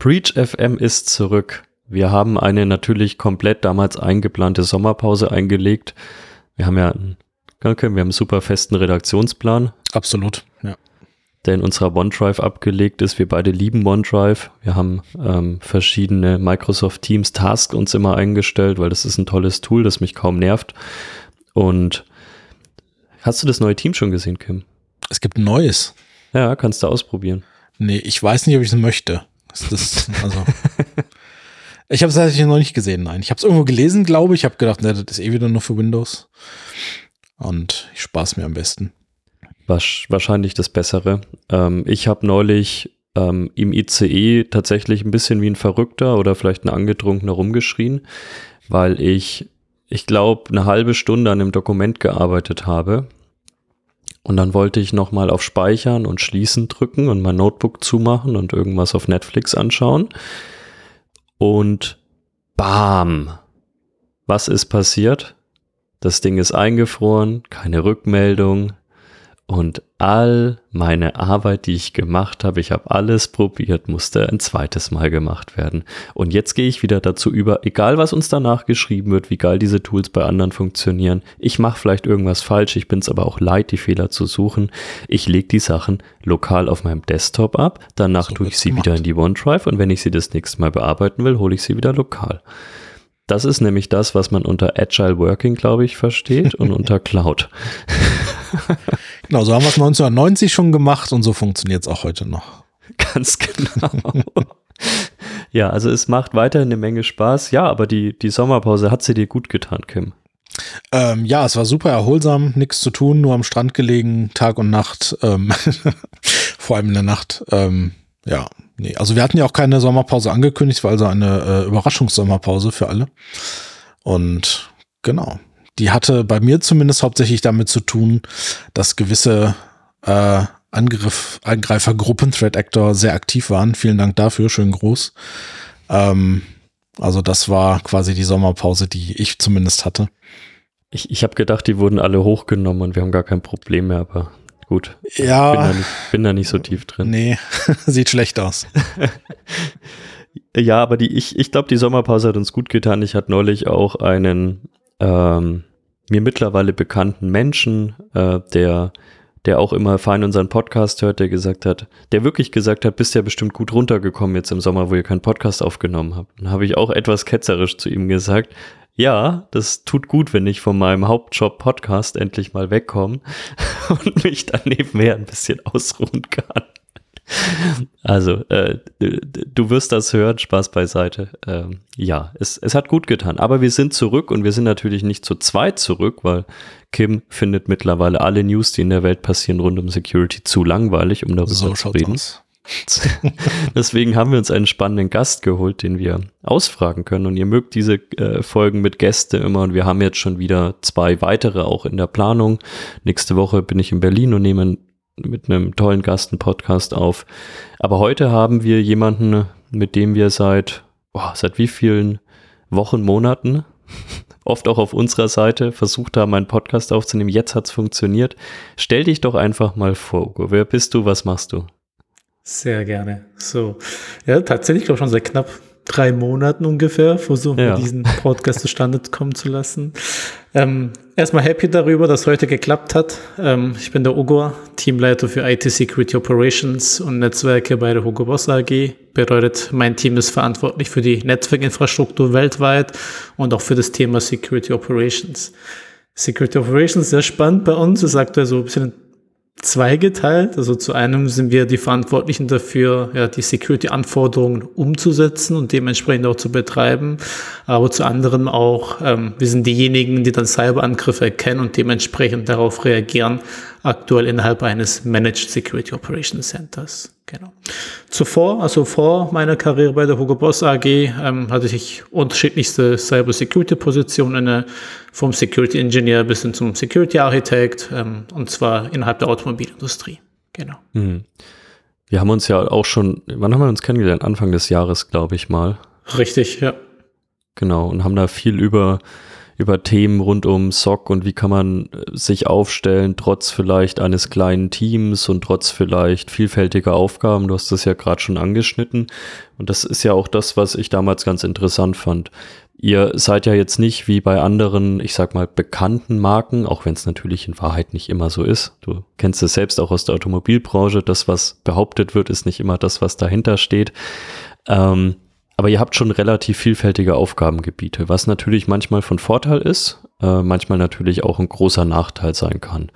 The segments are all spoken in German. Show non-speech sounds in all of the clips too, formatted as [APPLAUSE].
Breach FM ist zurück. Wir haben eine natürlich komplett damals eingeplante Sommerpause eingelegt. Wir haben ja, okay, wir haben einen super festen Redaktionsplan. Absolut, ja. Der in unserer OneDrive abgelegt ist. Wir beide lieben OneDrive. Wir haben ähm, verschiedene Microsoft Teams Tasks uns immer eingestellt, weil das ist ein tolles Tool, das mich kaum nervt. Und hast du das neue Team schon gesehen, Kim? Es gibt ein neues. Ja, kannst du ausprobieren. Nee, ich weiß nicht, ob ich es möchte. Das ist, also. ich habe es tatsächlich noch nicht gesehen, nein. Ich habe es irgendwo gelesen, glaube ich. Ich habe gedacht, ne, das ist eh wieder nur für Windows. Und ich spaß mir am besten. Wahrscheinlich das Bessere. Ähm, ich habe neulich ähm, im ICE tatsächlich ein bisschen wie ein Verrückter oder vielleicht ein Angetrunkener rumgeschrien, weil ich, ich glaube, eine halbe Stunde an einem Dokument gearbeitet habe und dann wollte ich nochmal auf Speichern und Schließen drücken und mein Notebook zumachen und irgendwas auf Netflix anschauen. Und bam! Was ist passiert? Das Ding ist eingefroren, keine Rückmeldung, und all meine Arbeit, die ich gemacht habe, ich habe alles probiert, musste ein zweites Mal gemacht werden. Und jetzt gehe ich wieder dazu über, egal was uns danach geschrieben wird, wie geil diese Tools bei anderen funktionieren. Ich mache vielleicht irgendwas falsch, ich bin es aber auch leid, die Fehler zu suchen. Ich lege die Sachen lokal auf meinem Desktop ab, danach so tue ich sie gemacht. wieder in die OneDrive und wenn ich sie das nächste Mal bearbeiten will, hole ich sie wieder lokal. Das ist nämlich das, was man unter Agile Working, glaube ich, versteht und unter [LAUGHS] Cloud. [LAUGHS] Genau, so haben wir es 1990 schon gemacht und so funktioniert es auch heute noch. [LAUGHS] Ganz genau. [LAUGHS] ja, also es macht weiterhin eine Menge Spaß. Ja, aber die, die Sommerpause hat sie dir gut getan, Kim. Ähm, ja, es war super erholsam, nichts zu tun, nur am Strand gelegen, Tag und Nacht, ähm, [LAUGHS] vor allem in der Nacht. Ähm, ja, nee, also wir hatten ja auch keine Sommerpause angekündigt, war also eine äh, Überraschungssommerpause für alle. Und genau, die hatte bei mir zumindest hauptsächlich damit zu tun, dass gewisse äh, Angriff, Angreifergruppen, Threat Actor, sehr aktiv waren. Vielen Dank dafür, schön groß. Ähm, also das war quasi die Sommerpause, die ich zumindest hatte. Ich, ich habe gedacht, die wurden alle hochgenommen und wir haben gar kein Problem mehr, aber gut. Ja. Bin da nicht, bin da nicht so tief drin. Nee, [LAUGHS] sieht schlecht aus. [LAUGHS] ja, aber die, ich, ich glaube, die Sommerpause hat uns gut getan. Ich hatte neulich auch einen ähm, mir mittlerweile bekannten Menschen, äh, der, der auch immer fein unseren Podcast hört, der gesagt hat, der wirklich gesagt hat, bist ja bestimmt gut runtergekommen jetzt im Sommer, wo ihr keinen Podcast aufgenommen habt. Dann habe ich auch etwas ketzerisch zu ihm gesagt, ja, das tut gut, wenn ich von meinem Hauptjob Podcast endlich mal wegkomme [LAUGHS] und mich dann nebenher ein bisschen ausruhen kann. Also, äh, du wirst das hören, Spaß beiseite. Ähm, ja, es, es hat gut getan. Aber wir sind zurück und wir sind natürlich nicht zu zweit zurück, weil Kim findet mittlerweile alle News, die in der Welt passieren, rund um Security zu langweilig, um darüber so zu reden. Aus. [LAUGHS] Deswegen haben wir uns einen spannenden Gast geholt, den wir ausfragen können. Und ihr mögt diese äh, Folgen mit Gäste immer. Und wir haben jetzt schon wieder zwei weitere auch in der Planung. Nächste Woche bin ich in Berlin und nehme mit einem tollen Gast einen Podcast auf. Aber heute haben wir jemanden, mit dem wir seit, boah, seit wie vielen Wochen, Monaten, [LAUGHS] oft auch auf unserer Seite, versucht haben, einen Podcast aufzunehmen. Jetzt hat es funktioniert. Stell dich doch einfach mal vor, Ugo. Wer bist du? Was machst du? Sehr gerne. So, ja, tatsächlich, glaube schon seit knapp drei Monaten ungefähr versuchen ja. diesen Podcast zustande kommen zu lassen. Ähm, erstmal happy darüber, dass heute geklappt hat. Ähm, ich bin der Ugo, Teamleiter für IT Security Operations und Netzwerke bei der Hugo Boss AG. Bedeutet, mein Team ist verantwortlich für die Netzwerkinfrastruktur weltweit und auch für das Thema Security Operations. Security Operations sehr spannend bei uns. Es sagt also ein bisschen zweigeteilt. Also zu einem sind wir die Verantwortlichen dafür, ja, die Security-Anforderungen umzusetzen und dementsprechend auch zu betreiben. Aber zu anderen auch, ähm, wir sind diejenigen, die dann Cyberangriffe erkennen und dementsprechend darauf reagieren, aktuell innerhalb eines Managed Security Operations Centers. Genau. Zuvor, also vor meiner Karriere bei der Hugo Boss AG, ähm, hatte ich unterschiedlichste Cyber Security Positionen, vom Security Engineer bis hin zum Security Architect, ähm, und zwar innerhalb der Automobilindustrie. Genau. Mhm. Wir haben uns ja auch schon, wann haben wir uns kennengelernt? Anfang des Jahres, glaube ich mal. Richtig, ja. Genau, und haben da viel über über Themen rund um SOC und wie kann man äh, sich aufstellen, trotz vielleicht eines kleinen Teams und trotz vielleicht vielfältiger Aufgaben. Du hast das ja gerade schon angeschnitten. Und das ist ja auch das, was ich damals ganz interessant fand. Ihr seid ja jetzt nicht wie bei anderen, ich sag mal, bekannten Marken, auch wenn es natürlich in Wahrheit nicht immer so ist. Du kennst es selbst auch aus der Automobilbranche. Das, was behauptet wird, ist nicht immer das, was dahinter steht. Ähm, aber ihr habt schon relativ vielfältige Aufgabengebiete, was natürlich manchmal von Vorteil ist, äh, manchmal natürlich auch ein großer Nachteil sein kann.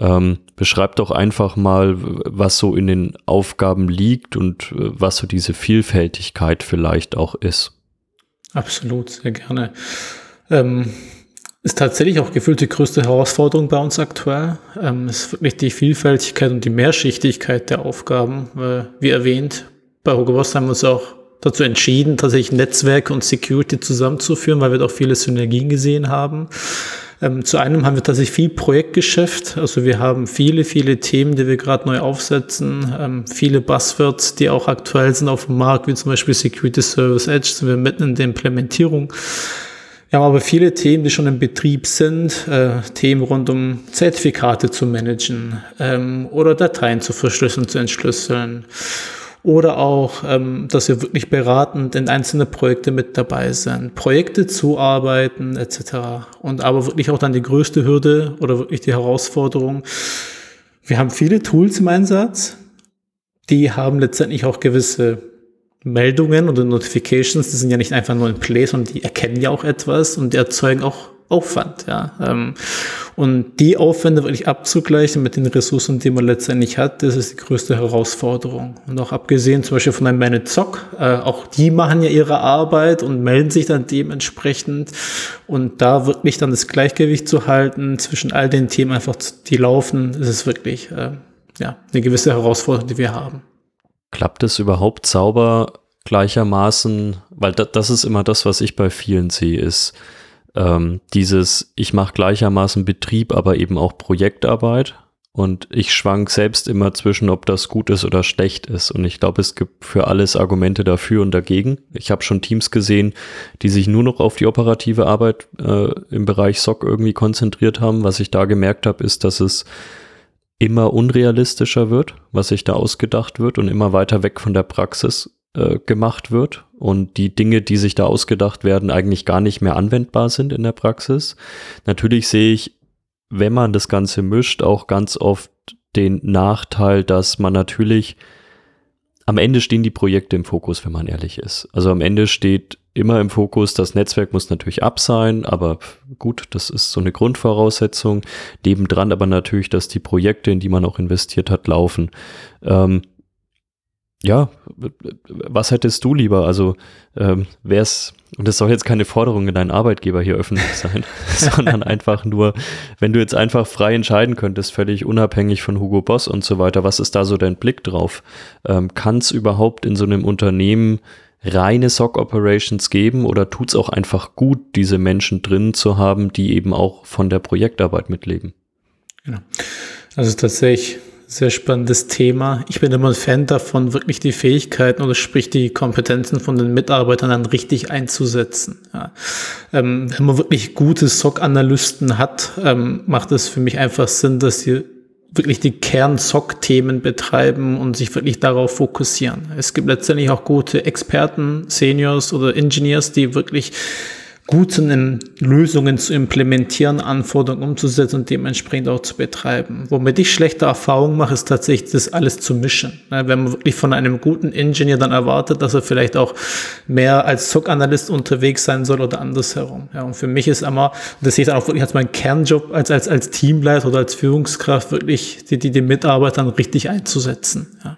Ähm, beschreibt doch einfach mal, was so in den Aufgaben liegt und äh, was so diese Vielfältigkeit vielleicht auch ist. Absolut, sehr gerne. Ähm, ist tatsächlich auch gefühlt die größte Herausforderung bei uns aktuell. Ähm, ist wirklich die Vielfältigkeit und die Mehrschichtigkeit der Aufgaben. Weil, wie erwähnt, bei Hugo Boss haben wir uns auch dazu entschieden, tatsächlich Netzwerk und Security zusammenzuführen, weil wir doch viele Synergien gesehen haben. Ähm, zu einem haben wir tatsächlich viel Projektgeschäft. Also wir haben viele, viele Themen, die wir gerade neu aufsetzen. Ähm, viele Buzzwords, die auch aktuell sind auf dem Markt, wie zum Beispiel Security Service Edge, sind wir mitten in der Implementierung. Wir haben aber viele Themen, die schon im Betrieb sind, äh, Themen rund um Zertifikate zu managen ähm, oder Dateien zu verschlüsseln, zu entschlüsseln oder auch, ähm, dass wir wirklich beratend in einzelne Projekte mit dabei sind, Projekte zuarbeiten etc. Und aber wirklich auch dann die größte Hürde oder wirklich die Herausforderung. Wir haben viele Tools im Einsatz, die haben letztendlich auch gewisse Meldungen oder Notifications, die sind ja nicht einfach nur in Play, sondern die erkennen ja auch etwas und die erzeugen auch Aufwand, ja. Ähm, und die Aufwände wirklich abzugleichen mit den Ressourcen, die man letztendlich hat, das ist die größte Herausforderung. Und auch abgesehen zum Beispiel von einem Managed SOC, äh, auch die machen ja ihre Arbeit und melden sich dann dementsprechend. Und da wirklich dann das Gleichgewicht zu halten zwischen all den Themen einfach, die laufen, ist es wirklich, äh, ja, eine gewisse Herausforderung, die wir haben. Klappt es überhaupt sauber gleichermaßen? Weil das ist immer das, was ich bei vielen sehe, ist, ähm, dieses, ich mache gleichermaßen Betrieb, aber eben auch Projektarbeit. Und ich schwank selbst immer zwischen, ob das gut ist oder schlecht ist. Und ich glaube, es gibt für alles Argumente dafür und dagegen. Ich habe schon Teams gesehen, die sich nur noch auf die operative Arbeit äh, im Bereich SOC irgendwie konzentriert haben. Was ich da gemerkt habe, ist, dass es immer unrealistischer wird, was sich da ausgedacht wird und immer weiter weg von der Praxis äh, gemacht wird und die Dinge, die sich da ausgedacht werden, eigentlich gar nicht mehr anwendbar sind in der Praxis. Natürlich sehe ich, wenn man das Ganze mischt, auch ganz oft den Nachteil, dass man natürlich am Ende stehen die Projekte im Fokus, wenn man ehrlich ist. Also am Ende steht immer im Fokus, das Netzwerk muss natürlich ab sein, aber gut, das ist so eine Grundvoraussetzung. Nebendran aber natürlich, dass die Projekte, in die man auch investiert hat, laufen. Ähm, ja, was hättest du lieber? Also ähm, wär's, und das soll jetzt keine Forderung in deinen Arbeitgeber hier öffentlich sein, [LAUGHS] sondern einfach nur, wenn du jetzt einfach frei entscheiden könntest, völlig unabhängig von Hugo Boss und so weiter, was ist da so dein Blick drauf? Ähm, Kann es überhaupt in so einem Unternehmen reine SOC-Operations geben oder tut es auch einfach gut, diese Menschen drin zu haben, die eben auch von der Projektarbeit mitleben? Genau. Also tatsächlich sehr spannendes Thema. Ich bin immer ein Fan davon, wirklich die Fähigkeiten oder sprich die Kompetenzen von den Mitarbeitern dann richtig einzusetzen. Ja. Ähm, wenn man wirklich gute SOC-Analysten hat, ähm, macht es für mich einfach Sinn, dass sie wirklich die Kern-SOC-Themen betreiben und sich wirklich darauf fokussieren. Es gibt letztendlich auch gute Experten, Seniors oder Engineers, die wirklich gut sind, in Lösungen zu implementieren, Anforderungen umzusetzen und dementsprechend auch zu betreiben. Womit ich schlechte Erfahrungen mache, ist tatsächlich das alles zu mischen. Wenn man wirklich von einem guten Ingenieur dann erwartet, dass er vielleicht auch mehr als Zock-Analyst unterwegs sein soll oder andersherum. Ja, und für mich ist immer, das sehe ich dann auch wirklich als mein Kernjob, als, als, als Teamleiter oder als Führungskraft, wirklich die, die, die Mitarbeiter dann richtig einzusetzen. Ja.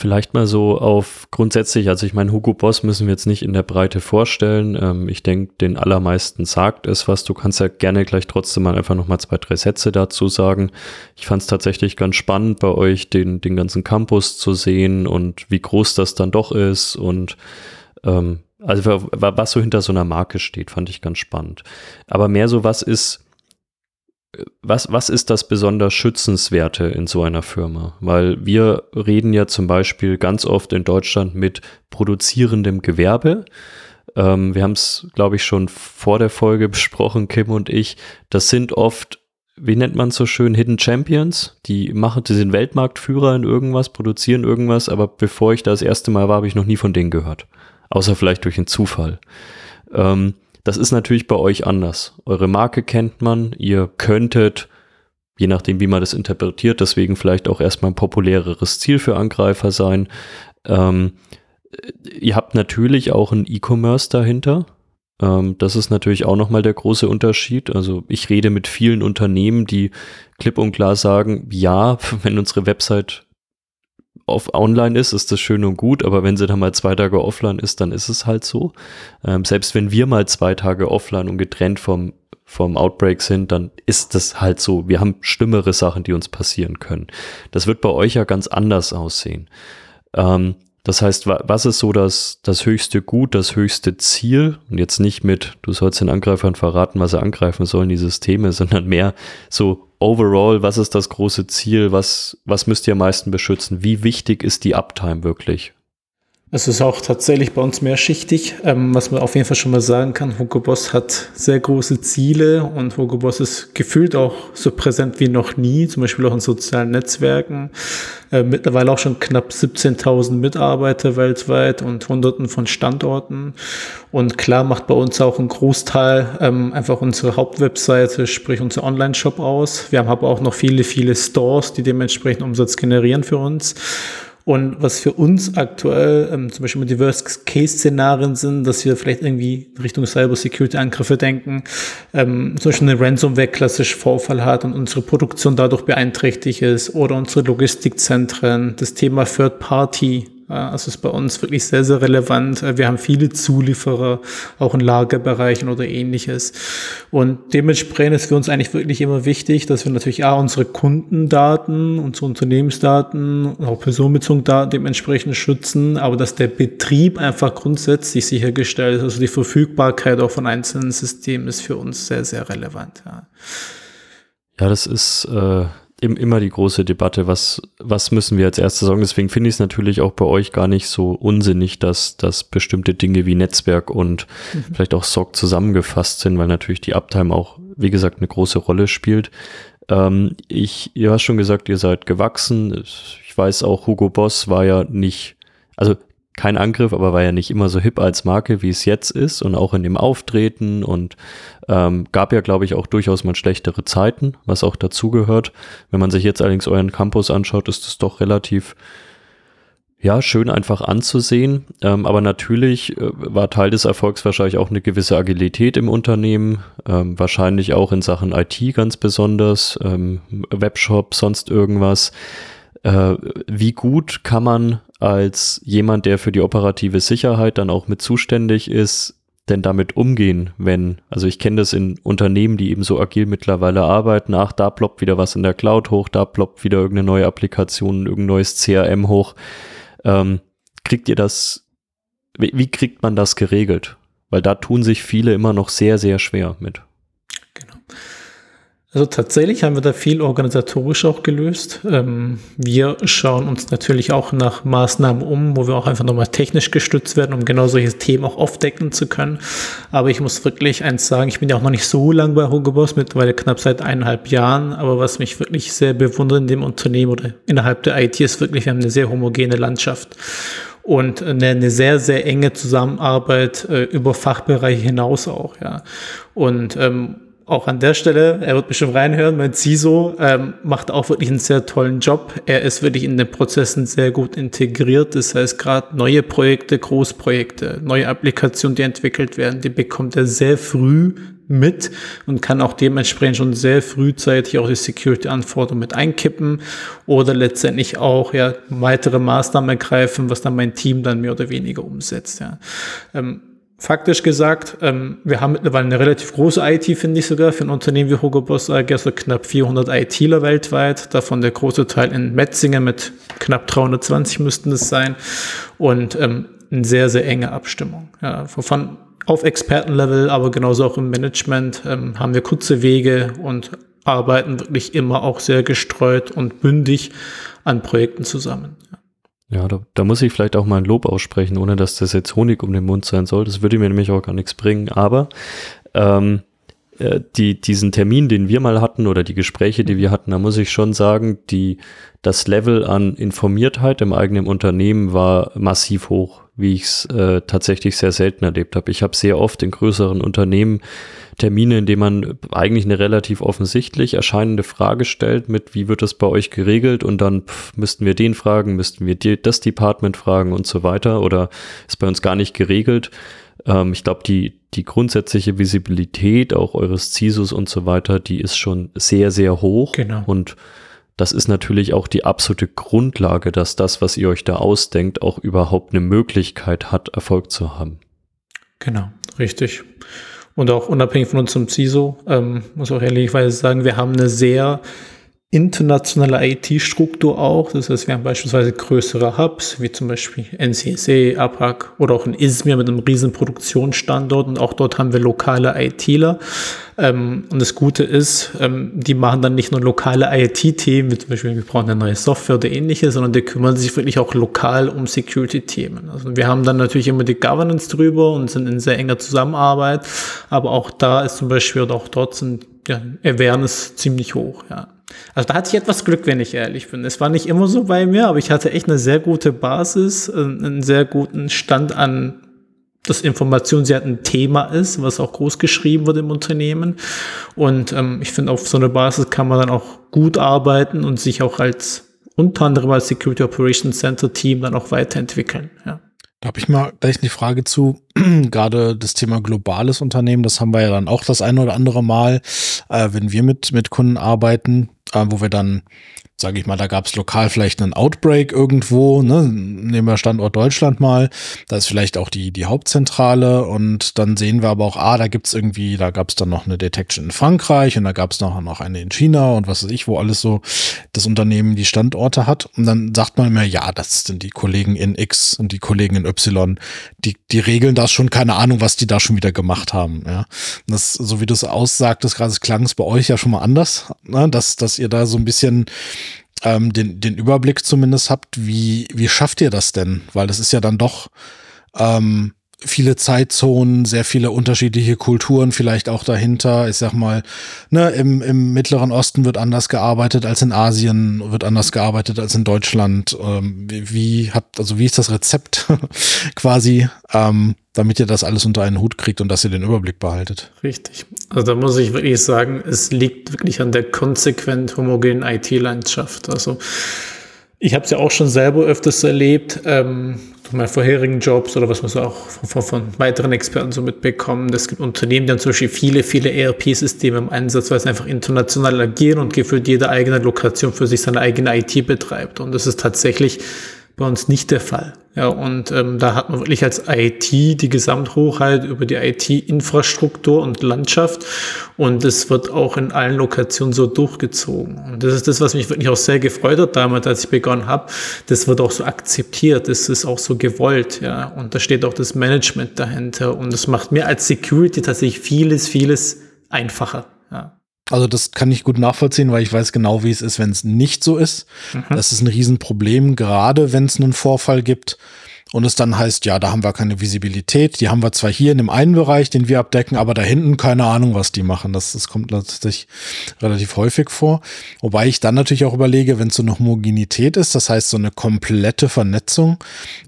Vielleicht mal so auf grundsätzlich, also ich meine, Hugo Boss müssen wir jetzt nicht in der Breite vorstellen. Ähm, ich denke, den allermeisten sagt es was. Du kannst ja gerne gleich trotzdem mal einfach nochmal zwei, drei Sätze dazu sagen. Ich fand es tatsächlich ganz spannend, bei euch den, den ganzen Campus zu sehen und wie groß das dann doch ist und ähm, also was so hinter so einer Marke steht, fand ich ganz spannend. Aber mehr so, was ist was, was ist das besonders Schützenswerte in so einer Firma? Weil wir reden ja zum Beispiel ganz oft in Deutschland mit produzierendem Gewerbe. ähm, wir haben es, glaube ich, schon vor der Folge [LAUGHS] besprochen, Kim und ich, das sind oft, wie nennt man es so schön, Hidden Champions, die machen, die sind Weltmarktführer in irgendwas, produzieren irgendwas, aber bevor ich da das erste Mal war, habe ich noch nie von denen gehört. Außer vielleicht durch einen Zufall. Ähm, das ist natürlich bei euch anders. Eure Marke kennt man, ihr könntet, je nachdem, wie man das interpretiert, deswegen vielleicht auch erstmal ein populäreres Ziel für Angreifer sein. Ähm, ihr habt natürlich auch ein E-Commerce dahinter. Ähm, das ist natürlich auch nochmal der große Unterschied. Also ich rede mit vielen Unternehmen, die klipp und klar sagen, ja, [LAUGHS] wenn unsere Website auf online ist, ist das schön und gut, aber wenn sie dann mal zwei Tage offline ist, dann ist es halt so. Ähm, selbst wenn wir mal zwei Tage offline und getrennt vom, vom Outbreak sind, dann ist das halt so. Wir haben schlimmere Sachen, die uns passieren können. Das wird bei euch ja ganz anders aussehen. Ähm, das heißt, was ist so das, das höchste Gut, das höchste Ziel? Und jetzt nicht mit, du sollst den Angreifern verraten, was sie angreifen sollen, die Systeme, [LAUGHS] sondern mehr so overall, was ist das große Ziel? Was, was müsst ihr am meisten beschützen? Wie wichtig ist die Uptime wirklich? Es ist auch tatsächlich bei uns mehrschichtig. Ähm, was man auf jeden Fall schon mal sagen kann, Hugo Boss hat sehr große Ziele und Hugo Boss ist gefühlt auch so präsent wie noch nie, zum Beispiel auch in sozialen Netzwerken. Äh, mittlerweile auch schon knapp 17.000 Mitarbeiter weltweit und hunderten von Standorten. Und klar macht bei uns auch ein Großteil ähm, einfach unsere Hauptwebseite, sprich unser Online-Shop aus. Wir haben aber auch noch viele, viele Stores, die dementsprechend Umsatz generieren für uns. Und was für uns aktuell ähm, zum Beispiel die Worst-Case-Szenarien sind, dass wir vielleicht irgendwie Richtung Cyber-Security-Angriffe denken, ähm, zum Beispiel eine Ransomware klassisch Vorfall hat und unsere Produktion dadurch beeinträchtigt ist oder unsere Logistikzentren, das Thema Third-Party also ist bei uns wirklich sehr, sehr relevant. Wir haben viele Zulieferer, auch in Lagerbereichen oder ähnliches. Und dementsprechend ist für uns eigentlich wirklich immer wichtig, dass wir natürlich auch unsere Kundendaten, unsere Unternehmensdaten auch personenbezogene Daten dementsprechend schützen, aber dass der Betrieb einfach grundsätzlich sichergestellt ist. Also die Verfügbarkeit auch von einzelnen Systemen ist für uns sehr, sehr relevant. Ja, ja das ist äh immer die große Debatte, was, was müssen wir als erstes sagen. Deswegen finde ich es natürlich auch bei euch gar nicht so unsinnig, dass, dass bestimmte Dinge wie Netzwerk und mhm. vielleicht auch SOC zusammengefasst sind, weil natürlich die Uptime auch, wie gesagt, eine große Rolle spielt. Ähm, ich, ihr hast schon gesagt, ihr seid gewachsen. Ich weiß auch, Hugo Boss war ja nicht, also kein Angriff, aber war ja nicht immer so hip als Marke, wie es jetzt ist und auch in dem Auftreten und ähm, gab ja, glaube ich, auch durchaus mal schlechtere Zeiten, was auch dazugehört. Wenn man sich jetzt allerdings euren Campus anschaut, ist es doch relativ ja, schön einfach anzusehen. Ähm, aber natürlich äh, war Teil des Erfolgs wahrscheinlich auch eine gewisse Agilität im Unternehmen, ähm, wahrscheinlich auch in Sachen IT ganz besonders, ähm, Webshop, sonst irgendwas. Äh, wie gut kann man als jemand, der für die operative Sicherheit dann auch mit zuständig ist, denn damit umgehen, wenn, also ich kenne das in Unternehmen, die eben so agil mittlerweile arbeiten, ach, da ploppt wieder was in der Cloud hoch, da ploppt wieder irgendeine neue Applikation, irgendein neues CRM hoch. Ähm, kriegt ihr das, wie, wie kriegt man das geregelt? Weil da tun sich viele immer noch sehr, sehr schwer mit. Also tatsächlich haben wir da viel organisatorisch auch gelöst. Ähm, wir schauen uns natürlich auch nach Maßnahmen um, wo wir auch einfach nochmal technisch gestützt werden, um genau solche Themen auch aufdecken zu können. Aber ich muss wirklich eins sagen, ich bin ja auch noch nicht so lang bei Hugo Boss, mittlerweile knapp seit eineinhalb Jahren. Aber was mich wirklich sehr bewundert in dem Unternehmen oder innerhalb der IT ist wirklich, wir haben eine sehr homogene Landschaft und eine, eine, sehr, sehr enge Zusammenarbeit äh, über Fachbereiche hinaus auch, ja. Und ähm, auch an der Stelle, er wird bestimmt reinhören, mein CISO ähm, macht auch wirklich einen sehr tollen Job. Er ist wirklich in den Prozessen sehr gut integriert. Das heißt, gerade neue Projekte, Großprojekte, neue Applikationen, die entwickelt werden, die bekommt er sehr früh mit und kann auch dementsprechend schon sehr frühzeitig auch die Security-Anforderungen mit einkippen oder letztendlich auch ja weitere Maßnahmen ergreifen, was dann mein Team dann mehr oder weniger umsetzt. Ja. Ähm, faktisch gesagt, ähm, wir haben mittlerweile eine relativ große IT, finde ich sogar, für ein Unternehmen wie Hugo Boss AG, so knapp 400 ITler weltweit, davon der große Teil in Metzingen mit knapp 320 müssten es sein und ähm, eine sehr, sehr enge Abstimmung. Ja, von, auf Expertenlevel, aber genauso auch im Management ähm, haben wir kurze Wege und arbeiten wirklich immer auch sehr gestreut und bündig an Projekten zusammen. Ja. Da, da muss ich vielleicht auch mal ein Lob aussprechen, ohne dass das jetzt Honig um den Mund sein soll. Das würde mir nämlich auch gar nichts bringen. Aber ähm, äh, die, diesen Termin, den wir mal hatten oder die Gespräche, die wir hatten, da muss ich schon sagen, die, das Level an Informiertheit im eigenen Unternehmen war massiv hoch, wie ich es äh, tatsächlich sehr selten erlebt habe. Ich habe sehr oft in größeren Unternehmen Termine, in denen man eigentlich eine relativ offensichtlich erscheinende Frage stellt mit, wie wird das bei euch geregelt und dann pff, müssten wir den fragen, müssten wir das Department fragen und so weiter oder ist bei uns gar nicht geregelt. Ähm, ich glaube, die, die grundsätzliche Visibilität auch eures CISOs und so weiter, die ist schon sehr, sehr hoch. Genau. Und das ist natürlich auch die absolute Grundlage, dass das, was ihr euch da ausdenkt, auch überhaupt eine Möglichkeit hat, Erfolg zu haben. Genau, richtig. Und auch unabhängig von unserem CISO, ähm, muss auch ehrlicherweise sagen, wir haben eine sehr internationale IT-Struktur auch. Das heißt, wir haben beispielsweise größere Hubs, wie zum Beispiel NCSE, APAC oder auch in Izmir mit einem riesen Produktionsstandort und auch dort haben wir lokale ITler. Ähm, und das Gute ist, ähm, die machen dann nicht nur lokale IT-Themen, wie zum Beispiel, wir brauchen eine neue Software oder ähnliches, sondern die kümmern sich wirklich auch lokal um Security-Themen. Also wir haben dann natürlich immer die Governance drüber und sind in sehr enger Zusammenarbeit, aber auch da ist zum Beispiel oder auch dort sind ja, Awareness ziemlich hoch, ja. Also da hatte ich etwas Glück, wenn ich ehrlich bin. Es war nicht immer so bei mir, aber ich hatte echt eine sehr gute Basis, einen sehr guten Stand an, dass Informationssicherheit ein Thema ist, was auch groß geschrieben wird im Unternehmen. Und ähm, ich finde, auf so einer Basis kann man dann auch gut arbeiten und sich auch als unter anderem als Security Operations Center Team dann auch weiterentwickeln. Ja. Da habe ich mal gleich die Frage zu, [CLEARS THROAT] gerade das Thema globales Unternehmen, das haben wir ja dann auch das eine oder andere Mal, äh, wenn wir mit, mit Kunden arbeiten, äh, wo wir dann sage ich mal, da gab es lokal vielleicht einen Outbreak irgendwo, ne? nehmen wir Standort Deutschland mal, da ist vielleicht auch die, die Hauptzentrale und dann sehen wir aber auch, ah, da gibt's irgendwie, da gab es dann noch eine Detection in Frankreich und da gab es noch, eine in China und was weiß ich, wo alles so das Unternehmen die Standorte hat und dann sagt man immer, ja, das sind die Kollegen in X und die Kollegen in Y, die, die regeln das schon, keine Ahnung, was die da schon wieder gemacht haben, ja. Das, so wie du es aussagtest, gerade klang es bei euch ja schon mal anders, ne? dass, dass ihr da so ein bisschen ähm, den, den Überblick zumindest habt, wie, wie schafft ihr das denn? Weil das ist ja dann doch ähm, viele Zeitzonen, sehr viele unterschiedliche Kulturen vielleicht auch dahinter. Ich sag mal, ne, im, im Mittleren Osten wird anders gearbeitet als in Asien, wird anders gearbeitet als in Deutschland. Ähm, wie, wie habt, also wie ist das Rezept [LAUGHS] quasi, ähm, damit ihr das alles unter einen Hut kriegt und dass ihr den Überblick behaltet? Richtig. Also da muss ich wirklich sagen, es liegt wirklich an der konsequent homogenen IT-Landschaft. Also ich habe es ja auch schon selber öfters erlebt, ähm, durch meine vorherigen Jobs oder was man so auch von, von, weiteren Experten so mitbekommen. Es gibt Unternehmen, die haben zum Beispiel viele, viele ERP-Systeme im Einsatz, weil sie einfach international agieren und gefühlt jede eigene Lokation für sich seine eigene IT betreibt. Und das ist tatsächlich bei uns nicht der Fall. Ja, und ähm, da hat man wirklich als IT die Gesamthochheit über die IT-Infrastruktur und Landschaft und es wird auch in allen Lokationen so durchgezogen. Und das ist das, was mich wirklich auch sehr gefreut hat damals, als ich begonnen habe. Das wird auch so akzeptiert, das ist auch so gewollt, ja. Und da steht auch das Management dahinter und das macht mir als Security tatsächlich vieles, vieles einfacher. Ja. Also das kann ich gut nachvollziehen, weil ich weiß genau, wie es ist, wenn es nicht so ist. Mhm. Das ist ein Riesenproblem, gerade wenn es einen Vorfall gibt und es dann heißt, ja, da haben wir keine Visibilität. Die haben wir zwar hier in dem einen Bereich, den wir abdecken, aber da hinten keine Ahnung, was die machen. Das, das kommt natürlich relativ häufig vor. Wobei ich dann natürlich auch überlege, wenn es so eine Homogenität ist, das heißt so eine komplette Vernetzung,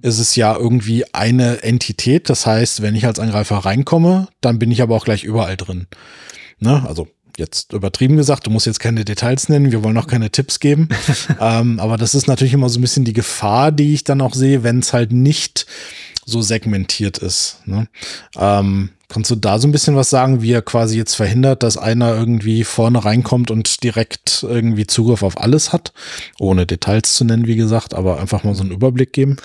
ist es ja irgendwie eine Entität. Das heißt, wenn ich als Angreifer reinkomme, dann bin ich aber auch gleich überall drin. Ne? Also jetzt übertrieben gesagt, du musst jetzt keine Details nennen, wir wollen auch keine Tipps geben. [LAUGHS] ähm, aber das ist natürlich immer so ein bisschen die Gefahr, die ich dann auch sehe, wenn es halt nicht so segmentiert ist. Ne? Ähm, kannst du da so ein bisschen was sagen, wie er quasi jetzt verhindert, dass einer irgendwie vorne reinkommt und direkt irgendwie Zugriff auf alles hat? Ohne Details zu nennen, wie gesagt, aber einfach mal so einen Überblick geben.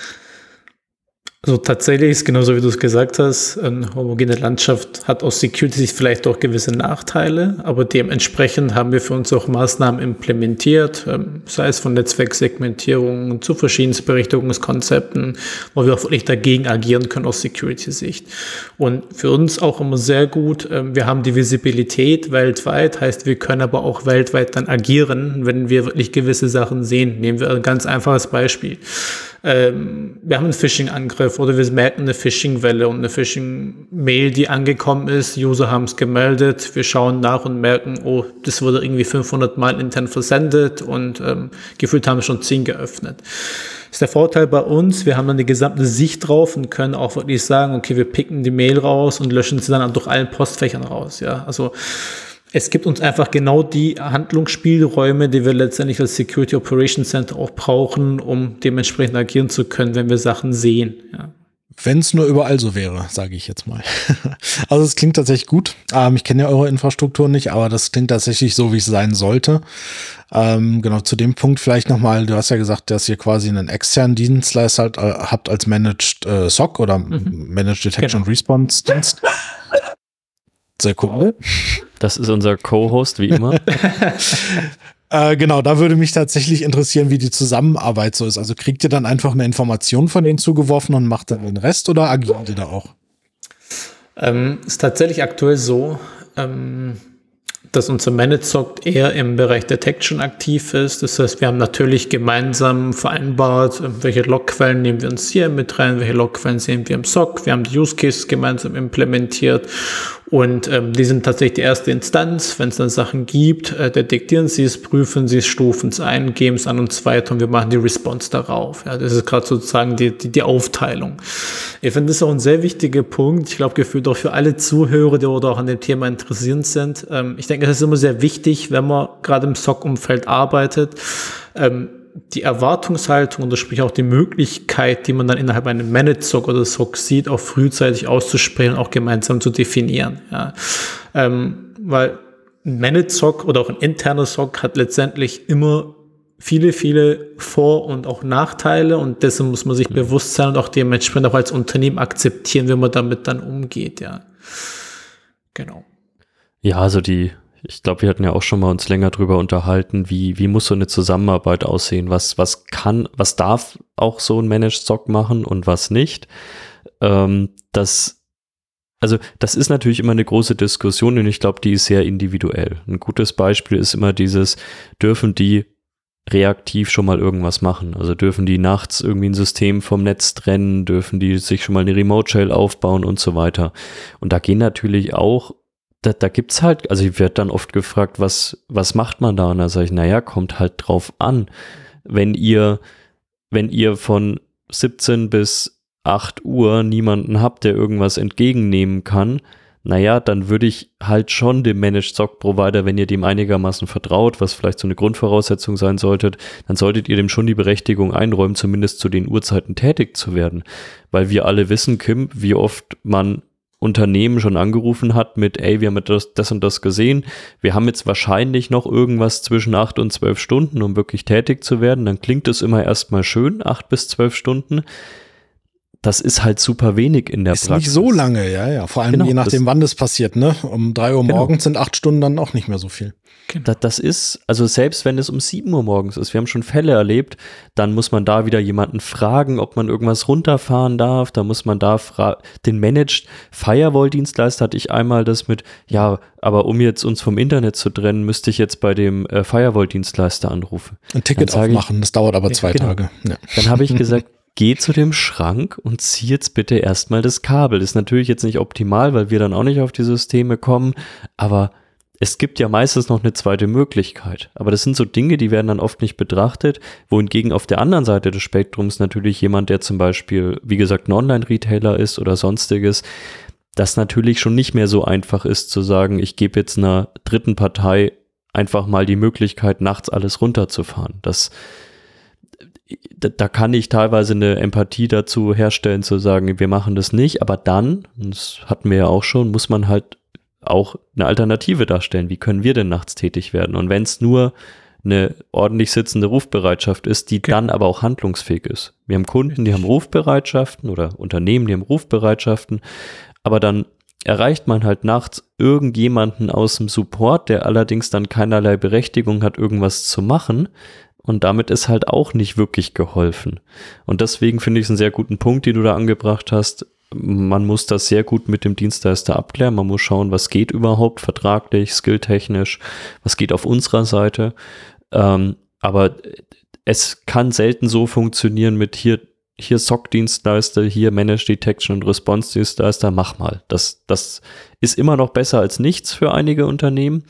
Also tatsächlich ist genauso wie du es gesagt hast, eine homogene Landschaft hat aus Security-Sicht vielleicht auch gewisse Nachteile, aber dementsprechend haben wir für uns auch Maßnahmen implementiert, ähm, sei es von Netzwerksegmentierung zu verschiedenen Berichtigungskonzepten, wo wir auch wirklich dagegen agieren können aus Security-Sicht. Und für uns auch immer sehr gut, ähm, wir haben die Visibilität weltweit, heißt wir können aber auch weltweit dann agieren, wenn wir wirklich gewisse Sachen sehen. Nehmen wir ein ganz einfaches Beispiel. Ähm, wir haben einen Phishing-Angriff oder wir merken eine Phishing-Welle und eine Phishing-Mail, die angekommen ist. User haben es gemeldet. Wir schauen nach und merken, oh, das wurde irgendwie 500 Mal intern versendet und ähm, gefühlt haben wir schon 10 geöffnet. Ist der Vorteil bei uns. Wir haben dann die gesamte Sicht drauf und können auch wirklich sagen, okay, wir picken die Mail raus und löschen sie dann durch allen Postfächern raus. Ja, also es gibt uns einfach genau die Handlungsspielräume, die wir letztendlich als Security Operations Center auch brauchen, um dementsprechend agieren zu können, wenn wir Sachen sehen. Ja. Wenn es nur überall so wäre, sage ich jetzt mal. [LAUGHS] also es klingt tatsächlich gut. Ähm, ich kenne ja eure Infrastruktur nicht, aber das klingt tatsächlich so, wie es sein sollte. Ähm, genau, zu dem Punkt vielleicht nochmal, du hast ja gesagt, dass ihr quasi einen externen Dienstleister halt, äh, habt als Managed äh, SOC oder mhm. Managed Detection genau. Response Dienst. Sehr cool. Das ist unser Co-Host, wie immer. [LAUGHS] äh, genau, da würde mich tatsächlich interessieren, wie die Zusammenarbeit so ist. Also kriegt ihr dann einfach eine Information von denen zugeworfen und macht dann den Rest oder agiert ihr da auch? Ähm, ist tatsächlich aktuell so. Ähm dass unser Managed eher im Bereich Detection aktiv ist. Das heißt, wir haben natürlich gemeinsam vereinbart, welche Logquellen nehmen wir uns hier mit rein, welche Logquellen sehen wir im SOC. Wir haben die Use Cases gemeinsam implementiert und ähm, die sind tatsächlich die erste Instanz. Wenn es dann Sachen gibt, äh, detektieren sie es, prüfen sie es, stufen es ein, geben es an uns weiter und wir machen die Response darauf. Ja, das ist gerade sozusagen die, die, die Aufteilung. Ich finde das auch ein sehr wichtiger Punkt. Ich glaube, gefühlt auch für alle Zuhörer, die oder auch an dem Thema interessiert sind. Ähm, ich denke, es ist immer sehr wichtig, wenn man gerade im SOC-Umfeld arbeitet. Ähm, die Erwartungshaltung und sprich auch die Möglichkeit, die man dann innerhalb einem Managed SOC oder SOC sieht, auch frühzeitig auszusprechen, auch gemeinsam zu definieren. Ja. Ähm, weil ein Managed SOC oder auch ein interner SOC hat letztendlich immer viele, viele Vor- und auch Nachteile und dessen muss man sich mhm. bewusst sein und auch dementsprechend auch als Unternehmen akzeptieren, wenn man damit dann umgeht, ja. Genau. Ja, also die ich glaube, wir hatten ja auch schon mal uns länger drüber unterhalten, wie, wie muss so eine Zusammenarbeit aussehen? Was, was kann, was darf auch so ein Managed Stock machen und was nicht? Ähm, das, also, das ist natürlich immer eine große Diskussion und ich glaube, die ist sehr individuell. Ein gutes Beispiel ist immer dieses, dürfen die reaktiv schon mal irgendwas machen. Also dürfen die nachts irgendwie ein System vom Netz trennen, dürfen die sich schon mal eine Remote Shell aufbauen und so weiter. Und da gehen natürlich auch da, da gibt's halt, also ich werde dann oft gefragt, was, was macht man da? Und da sage ich, naja, kommt halt drauf an. Wenn ihr, wenn ihr von 17 bis 8 Uhr niemanden habt, der irgendwas entgegennehmen kann, naja, dann würde ich halt schon dem Managed Stock Provider, wenn ihr dem einigermaßen vertraut, was vielleicht so eine Grundvoraussetzung sein sollte, dann solltet ihr dem schon die Berechtigung einräumen, zumindest zu den Uhrzeiten tätig zu werden. Weil wir alle wissen, Kim, wie oft man Unternehmen schon angerufen hat mit, ey, wir haben das, das und das gesehen, wir haben jetzt wahrscheinlich noch irgendwas zwischen acht und zwölf Stunden, um wirklich tätig zu werden, dann klingt es immer erstmal schön, acht bis zwölf Stunden. Das ist halt super wenig in der ist Praxis. Ist nicht so lange, ja, ja. Vor allem genau, je nachdem, wann das passiert, ne? Um drei Uhr genau. morgens sind acht Stunden dann auch nicht mehr so viel. Genau. Das, das, ist, also selbst wenn es um 7 Uhr morgens ist, wir haben schon Fälle erlebt, dann muss man da wieder jemanden fragen, ob man irgendwas runterfahren darf. Da muss man da den Managed Firewall-Dienstleister hatte ich einmal das mit, ja, aber um jetzt uns vom Internet zu trennen, müsste ich jetzt bei dem äh, Firewall-Dienstleister anrufen. Ein Ticket aufmachen, ich, das dauert aber zwei genau. Tage. Ja. Dann habe ich [LAUGHS] gesagt, geh zu dem Schrank und zieh jetzt bitte erstmal das Kabel. Das ist natürlich jetzt nicht optimal, weil wir dann auch nicht auf die Systeme kommen, aber es gibt ja meistens noch eine zweite Möglichkeit. Aber das sind so Dinge, die werden dann oft nicht betrachtet, wohingegen auf der anderen Seite des Spektrums natürlich jemand, der zum Beispiel, wie gesagt, ein Online-Retailer ist oder sonstiges, das natürlich schon nicht mehr so einfach ist zu sagen, ich gebe jetzt einer dritten Partei einfach mal die Möglichkeit, nachts alles runterzufahren. Das, da kann ich teilweise eine Empathie dazu herstellen, zu sagen, wir machen das nicht, aber dann, das hatten wir ja auch schon, muss man halt auch eine Alternative darstellen. Wie können wir denn nachts tätig werden? Und wenn es nur eine ordentlich sitzende Rufbereitschaft ist, die okay. dann aber auch handlungsfähig ist. Wir haben Kunden, die haben Rufbereitschaften oder Unternehmen, die haben Rufbereitschaften, aber dann erreicht man halt nachts irgendjemanden aus dem Support, der allerdings dann keinerlei Berechtigung hat, irgendwas zu machen. Und damit ist halt auch nicht wirklich geholfen. Und deswegen finde ich es einen sehr guten Punkt, den du da angebracht hast man muss das sehr gut mit dem Dienstleister abklären. Man muss schauen, was geht überhaupt vertraglich, skilltechnisch, was geht auf unserer Seite. Ähm, aber es kann selten so funktionieren mit hier, hier SOC-Dienstleister, hier Managed Detection und Response-Dienstleister, mach mal. Das, das ist immer noch besser als nichts für einige Unternehmen,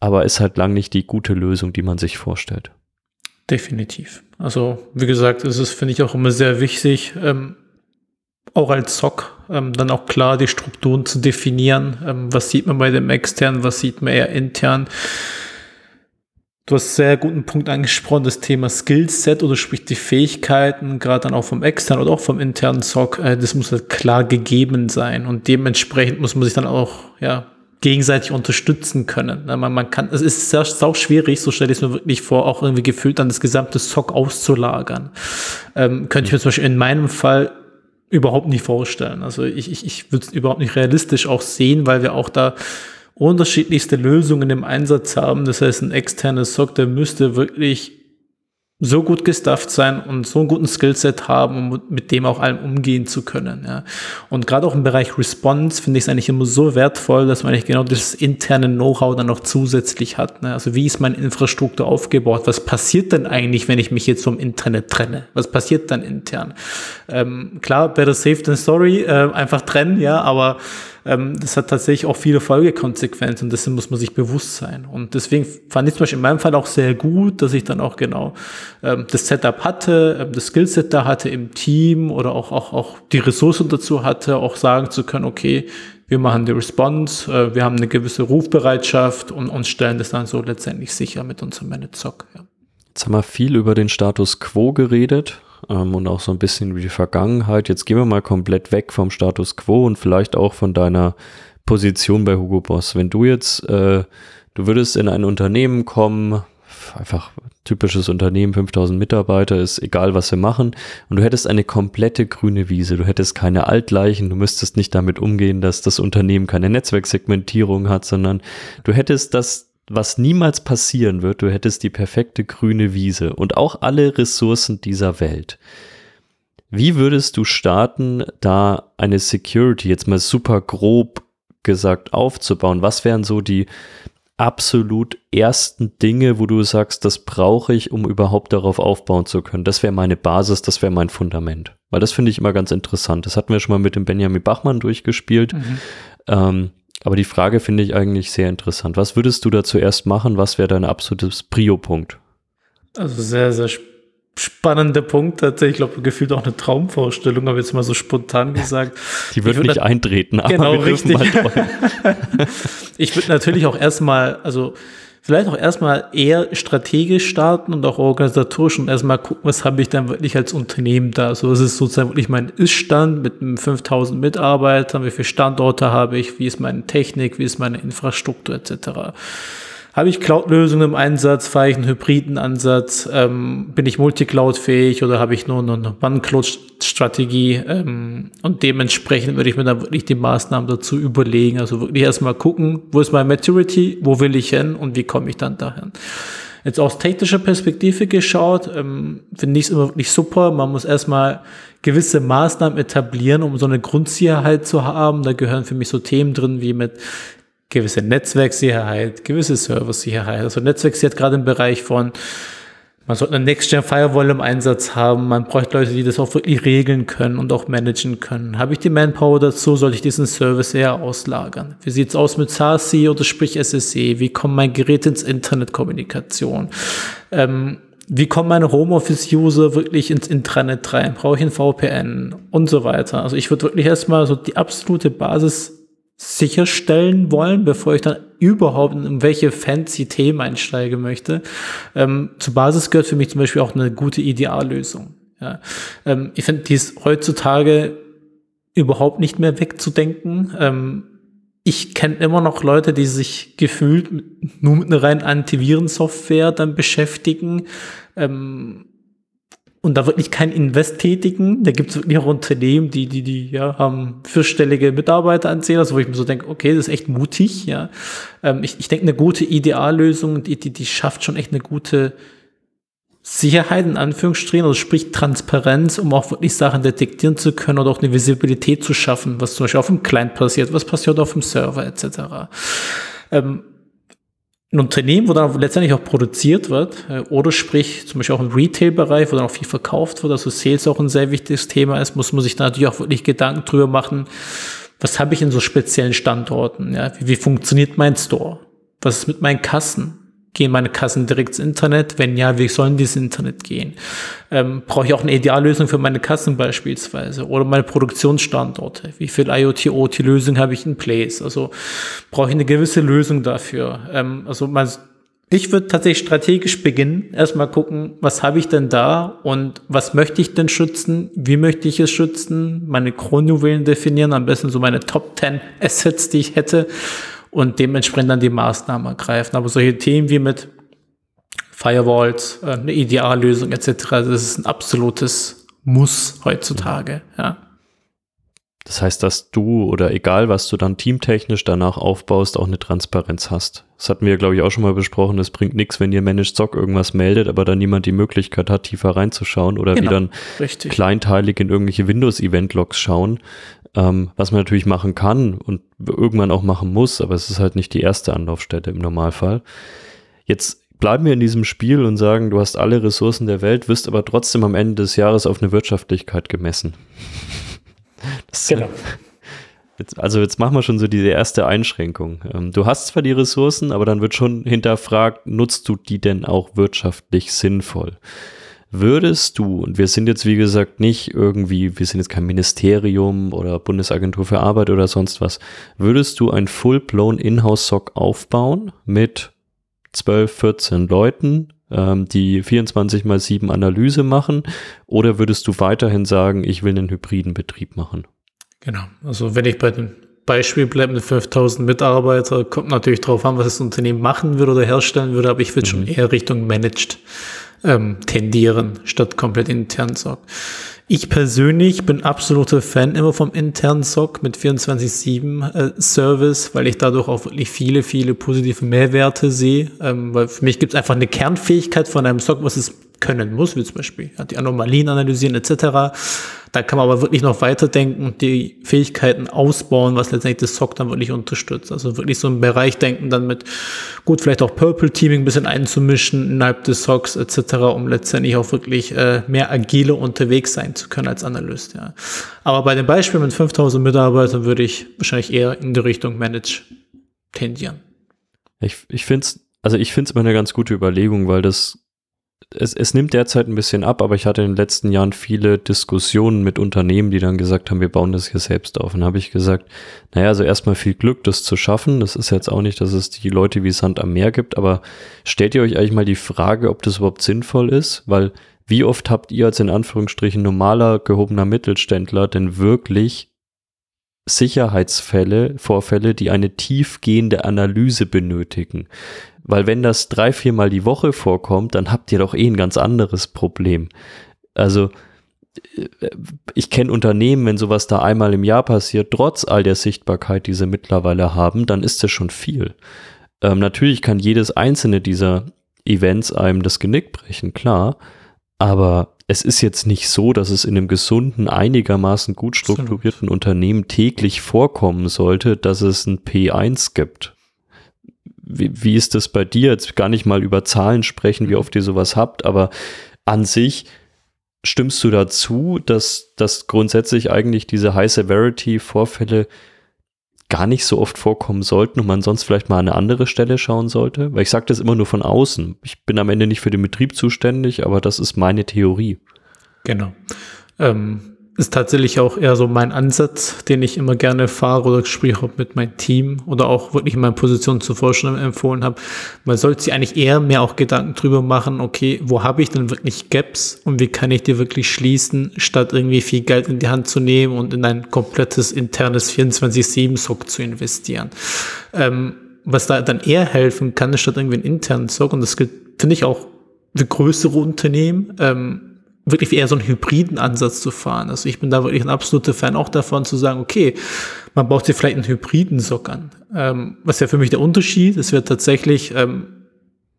aber ist halt lang nicht die gute Lösung, die man sich vorstellt. Definitiv. Also, wie gesagt, es ist, finde ich, auch immer sehr wichtig, ähm, auch als SOC ähm, dann auch klar die Strukturen zu definieren. Ähm, was sieht man bei dem externen, was sieht man eher intern? Du hast sehr guten Punkt angesprochen, das Thema Skillset oder sprich die Fähigkeiten, gerade dann auch vom externen oder auch vom internen SOC, äh, das muss halt klar gegeben sein und dementsprechend muss man sich dann auch, ja, gegenseitig unterstützen können. Man, man kann, es ist sehr, sau schwierig, so stelle ich es mir wirklich vor, auch irgendwie gefühlt dann das gesamte SOC auszulagern. Ähm, könnte ich mir zum Beispiel in meinem Fall überhaupt nicht vorstellen. Also ich, ich, ich würde es überhaupt nicht realistisch auch sehen, weil wir auch da unterschiedlichste Lösungen im Einsatz haben. Das heißt, ein externes SOC, der müsste wirklich so gut gestafft sein und so einen guten Skillset haben, um mit dem auch allem umgehen zu können. Ja. Und gerade auch im Bereich Response finde ich es eigentlich immer so wertvoll, dass man eigentlich genau das interne Know-how dann noch zusätzlich hat. Ne. Also wie ist meine Infrastruktur aufgebaut? Was passiert denn eigentlich, wenn ich mich jetzt vom Internet trenne? Was passiert dann intern? Ähm, klar, better safe than sorry, äh, einfach trennen, ja, aber ähm, das hat tatsächlich auch viele Folgekonsequenzen und dessen muss man sich bewusst sein. Und deswegen fand ich zum Beispiel in meinem Fall auch sehr gut, dass ich dann auch genau ähm, das Setup hatte, ähm, das Skillset da hatte im Team oder auch, auch, auch die Ressourcen dazu hatte, auch sagen zu können, okay, wir machen die Response, äh, wir haben eine gewisse Rufbereitschaft und, und stellen das dann so letztendlich sicher mit unserem Managed SOC. Ja. Jetzt haben wir viel über den Status Quo geredet ähm, und auch so ein bisschen über die Vergangenheit. Jetzt gehen wir mal komplett weg vom Status Quo und vielleicht auch von deiner Position bei Hugo Boss. Wenn du jetzt, äh, du würdest in ein Unternehmen kommen, einfach typisches Unternehmen, 5000 Mitarbeiter, ist egal, was sie machen. Und du hättest eine komplette grüne Wiese. Du hättest keine Altleichen. Du müsstest nicht damit umgehen, dass das Unternehmen keine Netzwerksegmentierung hat, sondern du hättest das was niemals passieren wird, du hättest die perfekte grüne Wiese und auch alle Ressourcen dieser Welt. Wie würdest du starten, da eine Security jetzt mal super grob gesagt aufzubauen? Was wären so die absolut ersten Dinge, wo du sagst, das brauche ich, um überhaupt darauf aufbauen zu können? Das wäre meine Basis, das wäre mein Fundament. Weil das finde ich immer ganz interessant. Das hatten wir schon mal mit dem Benjamin Bachmann durchgespielt. Mhm. Ähm, aber die Frage finde ich eigentlich sehr interessant. Was würdest du da zuerst machen? Was wäre dein absolutes Prio-Punkt? Also sehr, sehr spannender Punkt. Tatsächlich, ich glaube, gefühlt auch eine Traumvorstellung, aber jetzt mal so spontan [LAUGHS] gesagt. Die wird nicht eintreten, aber genau, wir richtig. [LAUGHS] ich würde natürlich auch erstmal, also vielleicht auch erstmal eher strategisch starten und auch organisatorisch und erstmal gucken, was habe ich dann wirklich als Unternehmen da. So, was ist sozusagen wirklich mein Ist-Stand mit 5000 Mitarbeitern, wie viele Standorte habe ich, wie ist meine Technik, wie ist meine Infrastruktur etc. Habe ich Cloud-Lösungen im Einsatz? Fahre ich einen hybriden Ansatz? Ähm, bin ich Multicloud-fähig oder habe ich nur eine One-Cloud-Strategie? Ähm, und dementsprechend würde ich mir dann wirklich die Maßnahmen dazu überlegen. Also wirklich erstmal gucken, wo ist meine Maturity, wo will ich hin und wie komme ich dann dahin? Jetzt aus technischer Perspektive geschaut, ähm, finde ich es immer wirklich super. Man muss erstmal gewisse Maßnahmen etablieren, um so eine Grundsicherheit zu haben. Da gehören für mich so Themen drin wie mit gewisse Netzwerksicherheit, gewisse Serversicherheit. Also Netzwerksicherheit gerade im Bereich von, man sollte eine Next-Gen-Firewall im Einsatz haben, man braucht Leute, die das auch wirklich regeln können und auch managen können. Habe ich die Manpower dazu, sollte ich diesen Service eher auslagern? Wie sieht's aus mit SASE oder sprich SSE? Wie kommt mein Gerät ins Internetkommunikation? Ähm, wie kommen meine Homeoffice-User wirklich ins Intranet rein? Brauche ich ein VPN und so weiter? Also ich würde wirklich erstmal so die absolute Basis sicherstellen wollen, bevor ich dann überhaupt in welche fancy Themen einsteigen möchte. Ähm, zur Basis gehört für mich zum Beispiel auch eine gute Ideallösung. Ja. Ähm, ich finde, die ist heutzutage überhaupt nicht mehr wegzudenken. Ähm, ich kenne immer noch Leute, die sich gefühlt nur mit einer reinen Antivirensoftware dann beschäftigen. Ähm, und da wirklich kein Invest tätigen. Da gibt es wirklich auch Unternehmen, die, die, die ja, haben vierstellige Mitarbeiteranzähler, also wo ich mir so denke, okay, das ist echt mutig, ja. Ähm, ich ich denke, eine gute Ideallösung, die, die, die schafft schon echt eine gute Sicherheit in Anführungsstrichen, also sprich Transparenz, um auch wirklich Sachen detektieren zu können oder auch eine Visibilität zu schaffen, was zum Beispiel auf dem Client passiert, was passiert auf dem Server etc. Ähm, ein Unternehmen, wo dann letztendlich auch produziert wird, äh, oder sprich zum Beispiel auch im Retail-Bereich, wo dann auch viel verkauft wird, also Sales auch ein sehr wichtiges Thema ist, muss man sich da natürlich auch wirklich Gedanken drüber machen, was habe ich in so speziellen Standorten, ja, wie, wie funktioniert mein Store, was ist mit meinen Kassen, Gehen meine Kassen direkt ins Internet? Wenn ja, wie sollen die ins Internet gehen? Ähm, brauche ich auch eine Ideallösung für meine Kassen beispielsweise oder meine Produktionsstandorte? Wie viel IoT-OT-Lösung habe ich in place? Also brauche ich eine gewisse Lösung dafür? Ähm, also man, ich würde tatsächlich strategisch beginnen, erstmal gucken, was habe ich denn da und was möchte ich denn schützen? Wie möchte ich es schützen? Meine Kronjuwelen definieren, am besten so meine Top 10 Assets, die ich hätte und dementsprechend dann die Maßnahmen ergreifen. Aber solche Themen wie mit Firewalls, äh, eine Ideallösung etc., das ist ein absolutes Muss heutzutage. Ja. Das heißt, dass du oder egal, was du dann teamtechnisch danach aufbaust, auch eine Transparenz hast. Das hatten wir, glaube ich, auch schon mal besprochen. Es bringt nichts, wenn ihr Managed Stock irgendwas meldet, aber dann niemand die Möglichkeit hat, tiefer reinzuschauen oder genau, wie dann richtig. kleinteilig in irgendwelche Windows-Event-Logs schauen ähm, was man natürlich machen kann und irgendwann auch machen muss, aber es ist halt nicht die erste Anlaufstelle im Normalfall. Jetzt bleiben wir in diesem Spiel und sagen, du hast alle Ressourcen der Welt, wirst aber trotzdem am Ende des Jahres auf eine Wirtschaftlichkeit gemessen. [LAUGHS] Das, genau. Jetzt, also jetzt machen wir schon so diese erste Einschränkung. Ähm, du hast zwar die Ressourcen, aber dann wird schon hinterfragt, nutzt du die denn auch wirtschaftlich sinnvoll? Würdest du, und wir sind jetzt wie gesagt nicht irgendwie, wir sind jetzt kein Ministerium oder Bundesagentur für Arbeit oder sonst was, würdest du ein full-blown Inhouse-SOC aufbauen mit 12, 14 Leuten, ähm, die 24 mal 7 Analyse machen, oder würdest du weiterhin sagen, ich will einen hybriden Betrieb machen? Genau, also wenn ich bei dem Beispiel bleibe mit 5000 Mitarbeiter, kommt natürlich darauf an, was das Unternehmen machen würde oder herstellen würde, aber ich würde mhm. schon eher Richtung Managed ähm, tendieren, statt komplett intern SOC. Ich persönlich bin absoluter Fan immer vom internen SOC mit 24-7 äh, Service, weil ich dadurch auch wirklich viele, viele positive Mehrwerte sehe. Ähm, weil für mich gibt es einfach eine Kernfähigkeit von einem SOC, was es können muss, wie zum Beispiel ja, die Anomalien analysieren etc. Da kann man aber wirklich noch weiterdenken und die Fähigkeiten ausbauen, was letztendlich das SOC dann wirklich unterstützt. Also wirklich so einen Bereich denken, dann mit gut vielleicht auch Purple Teaming ein bisschen einzumischen innerhalb des SOCs etc., um letztendlich auch wirklich äh, mehr agile unterwegs sein zu können als Analyst. Ja. Aber bei dem Beispiel mit 5000 Mitarbeitern würde ich wahrscheinlich eher in die Richtung Manage tendieren. Ich, ich finde es also ich finde es immer eine ganz gute Überlegung, weil das es, es nimmt derzeit ein bisschen ab, aber ich hatte in den letzten Jahren viele Diskussionen mit Unternehmen, die dann gesagt haben, wir bauen das hier selbst auf. Und habe ich gesagt, naja, also erstmal viel Glück, das zu schaffen. Das ist jetzt auch nicht, dass es die Leute wie Sand am Meer gibt, aber stellt ihr euch eigentlich mal die Frage, ob das überhaupt sinnvoll ist? Weil wie oft habt ihr als in Anführungsstrichen normaler gehobener Mittelständler denn wirklich Sicherheitsfälle, Vorfälle, die eine tiefgehende Analyse benötigen? Weil wenn das drei, viermal die Woche vorkommt, dann habt ihr doch eh ein ganz anderes Problem. Also äh, ich kenne Unternehmen, wenn sowas da einmal im Jahr passiert, trotz all der Sichtbarkeit, die sie mittlerweile haben, dann ist das schon viel. Ähm, natürlich kann jedes einzelne dieser Events einem das Genick brechen, klar. Aber es ist jetzt nicht so, dass es in einem gesunden, einigermaßen gut strukturierten Unternehmen täglich vorkommen sollte, dass es ein P1 gibt. Wie, wie ist das bei dir? Jetzt gar nicht mal über Zahlen sprechen, wie oft ihr sowas habt, aber an sich stimmst du dazu, dass, dass grundsätzlich eigentlich diese High-Severity-Vorfälle gar nicht so oft vorkommen sollten und man sonst vielleicht mal an eine andere Stelle schauen sollte? Weil ich sage das immer nur von außen. Ich bin am Ende nicht für den Betrieb zuständig, aber das ist meine Theorie. Genau. Ähm, ist tatsächlich auch eher so mein Ansatz, den ich immer gerne fahre oder Gespräche habe mit meinem Team oder auch wirklich in meiner Position zuvor schon empfohlen habe. Man sollte sich eigentlich eher mehr auch Gedanken drüber machen, okay, wo habe ich denn wirklich Gaps und wie kann ich die wirklich schließen, statt irgendwie viel Geld in die Hand zu nehmen und in ein komplettes internes 24-7-Sock zu investieren. Ähm, was da dann eher helfen kann, statt irgendwie einen internen Sock, und das gilt, finde ich, auch für größere Unternehmen, ähm, wirklich eher so einen hybriden Ansatz zu fahren. Also ich bin da wirklich ein absoluter Fan auch davon zu sagen, okay, man baut sich vielleicht einen hybriden Sock an. Ähm, was ja für mich der Unterschied ist, wird tatsächlich, ähm,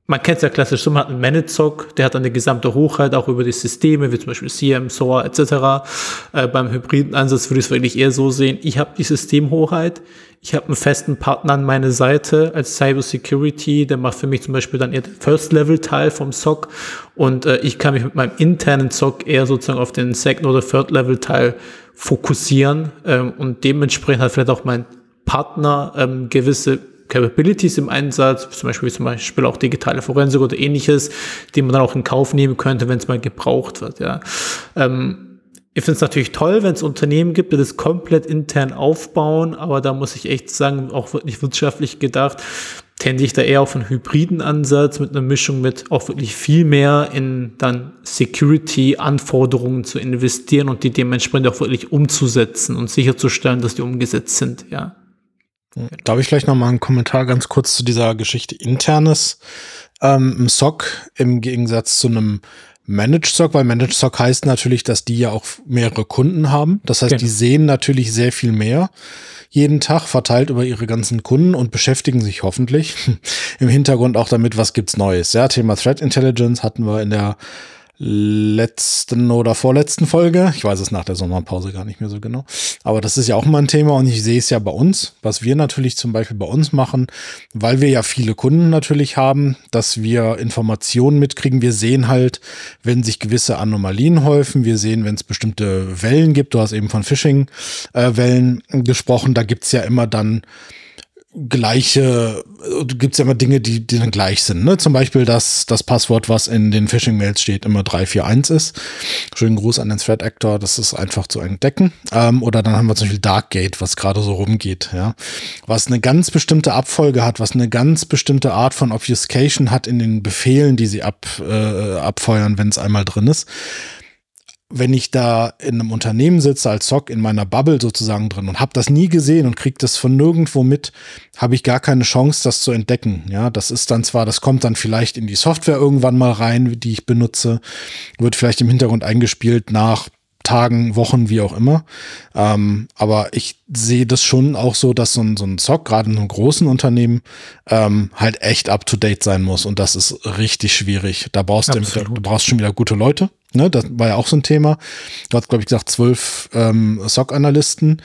man kennt es ja klassisch so, man hat einen Managed SOC, der hat eine gesamte Hochheit auch über die Systeme, wie zum Beispiel CM, SOAR etc. Äh, beim hybriden Ansatz würde ich es wirklich eher so sehen, ich habe die Systemhochheit, ich habe einen festen Partner an meiner Seite als Cyber Security, der macht für mich zum Beispiel dann eher den First-Level-Teil vom SOC und äh, ich kann mich mit meinem internen SOC eher sozusagen auf den Second- oder Third-Level-Teil fokussieren ähm, und dementsprechend hat vielleicht auch mein Partner ähm, gewisse Capabilities im Einsatz, zum Beispiel, zum Beispiel auch digitale Forensik oder ähnliches, die man dann auch in Kauf nehmen könnte, wenn es mal gebraucht wird. Ja. Ähm, ich finde es natürlich toll, wenn es Unternehmen gibt, die das komplett intern aufbauen, aber da muss ich echt sagen, auch wirklich wirtschaftlich gedacht, tende ich da eher auf einen hybriden Ansatz mit einer Mischung mit auch wirklich viel mehr in dann Security-Anforderungen zu investieren und die dementsprechend auch wirklich umzusetzen und sicherzustellen, dass die umgesetzt sind, ja. Darf ich vielleicht noch mal einen Kommentar ganz kurz zu dieser Geschichte internes ähm, im SOC im Gegensatz zu einem Managed SOC, weil Managed SOC heißt natürlich, dass die ja auch mehrere Kunden haben. Das heißt, genau. die sehen natürlich sehr viel mehr jeden Tag verteilt über ihre ganzen Kunden und beschäftigen sich hoffentlich [LAUGHS] im Hintergrund auch damit, was gibt's Neues. Ja, Thema Threat Intelligence hatten wir in der letzten oder vorletzten Folge. Ich weiß es nach der Sommerpause gar nicht mehr so genau. Aber das ist ja auch mal ein Thema und ich sehe es ja bei uns, was wir natürlich zum Beispiel bei uns machen, weil wir ja viele Kunden natürlich haben, dass wir Informationen mitkriegen. Wir sehen halt, wenn sich gewisse Anomalien häufen. Wir sehen, wenn es bestimmte Wellen gibt. Du hast eben von Phishing-Wellen äh, gesprochen. Da gibt's ja immer dann gleiche, gibt es ja immer Dinge, die, die dann gleich sind. Ne? Zum Beispiel, dass das Passwort, was in den Phishing-Mails steht, immer 341 ist. Schönen Gruß an den Threat Actor, das ist einfach zu entdecken. Ähm, oder dann haben wir zum Beispiel Darkgate, was gerade so rumgeht, ja. Was eine ganz bestimmte Abfolge hat, was eine ganz bestimmte Art von Obfuscation hat in den Befehlen, die sie ab, äh, abfeuern, wenn es einmal drin ist wenn ich da in einem Unternehmen sitze als SOC in meiner Bubble sozusagen drin und habe das nie gesehen und kriege das von nirgendwo mit, habe ich gar keine Chance, das zu entdecken. Ja, das ist dann zwar, das kommt dann vielleicht in die Software irgendwann mal rein, die ich benutze, wird vielleicht im Hintergrund eingespielt nach Tagen, Wochen, wie auch immer. Ähm, aber ich sehe das schon auch so, dass so ein, so ein Zock, gerade in einem großen Unternehmen, ähm, halt echt up to date sein muss. Und das ist richtig schwierig. Da brauchst du, du brauchst schon wieder gute Leute. Ne? Das war ja auch so ein Thema. Du hast, glaube ich, gesagt, zwölf ähm, SOC-Analysten.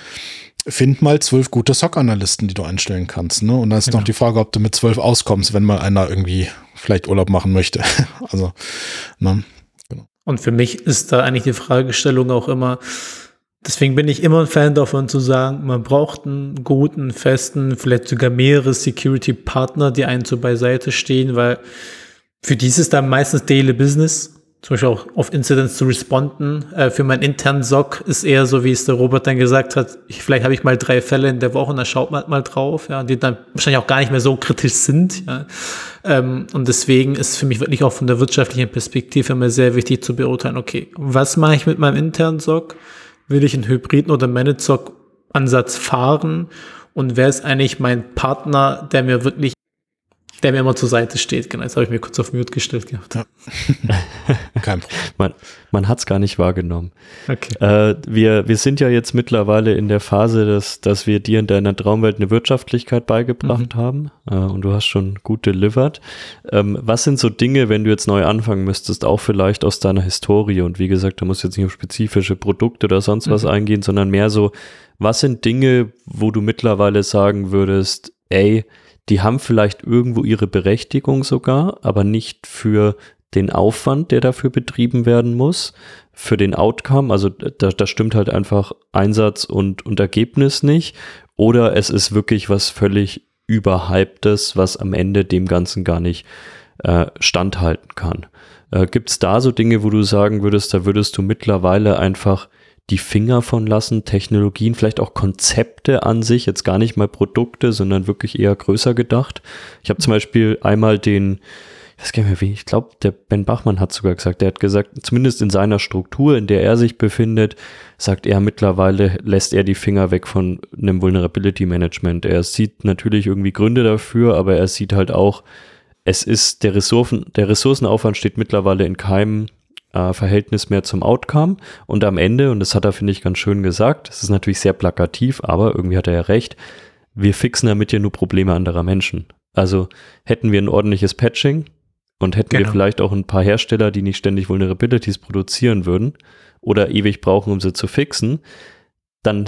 Find mal zwölf gute SOC-Analysten, die du einstellen kannst. Ne? Und dann ist genau. noch die Frage, ob du mit zwölf auskommst, wenn mal einer irgendwie vielleicht Urlaub machen möchte. [LAUGHS] also, ne? genau. Und für mich ist da eigentlich die Fragestellung auch immer, deswegen bin ich immer ein Fan davon zu sagen, man braucht einen guten, festen, vielleicht sogar mehrere Security-Partner, die einen so beiseite stehen, weil für dieses dann meistens Daily Business zum Beispiel auch auf Incidents zu responden. Äh, für meinen internen SOC ist eher so, wie es der Robert dann gesagt hat, ich, vielleicht habe ich mal drei Fälle in der Woche und da schaut man mal drauf, ja, die dann wahrscheinlich auch gar nicht mehr so kritisch sind. Ja. Ähm, und deswegen ist für mich wirklich auch von der wirtschaftlichen Perspektive immer sehr wichtig zu beurteilen, okay, was mache ich mit meinem internen SOC? Will ich einen Hybriden oder Managed SOC Ansatz fahren? Und wer ist eigentlich mein Partner, der mir wirklich der mir immer zur Seite steht. Genau, jetzt habe ich mir kurz auf Mute gestellt gehabt. Ja. [LAUGHS] Kein Problem. Man, man hat es gar nicht wahrgenommen. Okay. Äh, wir, wir sind ja jetzt mittlerweile in der Phase, dass, dass wir dir in deiner Traumwelt eine Wirtschaftlichkeit beigebracht mhm. haben äh, und du hast schon gut delivered. Ähm, was sind so Dinge, wenn du jetzt neu anfangen müsstest, auch vielleicht aus deiner Historie und wie gesagt, du musst jetzt nicht auf spezifische Produkte oder sonst mhm. was eingehen, sondern mehr so, was sind Dinge, wo du mittlerweile sagen würdest, ey, die haben vielleicht irgendwo ihre Berechtigung sogar, aber nicht für den Aufwand, der dafür betrieben werden muss, für den Outcome, also da, da stimmt halt einfach Einsatz und, und Ergebnis nicht, oder es ist wirklich was völlig überhyptes, was am Ende dem Ganzen gar nicht äh, standhalten kann. Äh, Gibt es da so Dinge, wo du sagen würdest, da würdest du mittlerweile einfach die Finger von lassen, Technologien, vielleicht auch Konzepte an sich, jetzt gar nicht mal Produkte, sondern wirklich eher größer gedacht. Ich habe zum Beispiel einmal den, ich weiß gar nicht mehr wie, ich glaube, der Ben Bachmann hat sogar gesagt, der hat gesagt, zumindest in seiner Struktur, in der er sich befindet, sagt er mittlerweile, lässt er die Finger weg von einem Vulnerability Management. Er sieht natürlich irgendwie Gründe dafür, aber er sieht halt auch, es ist der Ressourcen, der Ressourcenaufwand steht mittlerweile in keinem äh, Verhältnis mehr zum Outcome. Und am Ende, und das hat er, finde ich, ganz schön gesagt, das ist natürlich sehr plakativ, aber irgendwie hat er ja recht, wir fixen damit ja nur Probleme anderer Menschen. Also hätten wir ein ordentliches Patching, Und hätten genau. wir vielleicht auch ein paar Hersteller, die nicht ständig Vulnerabilities produzieren würden oder ewig brauchen, um sie zu fixen, dann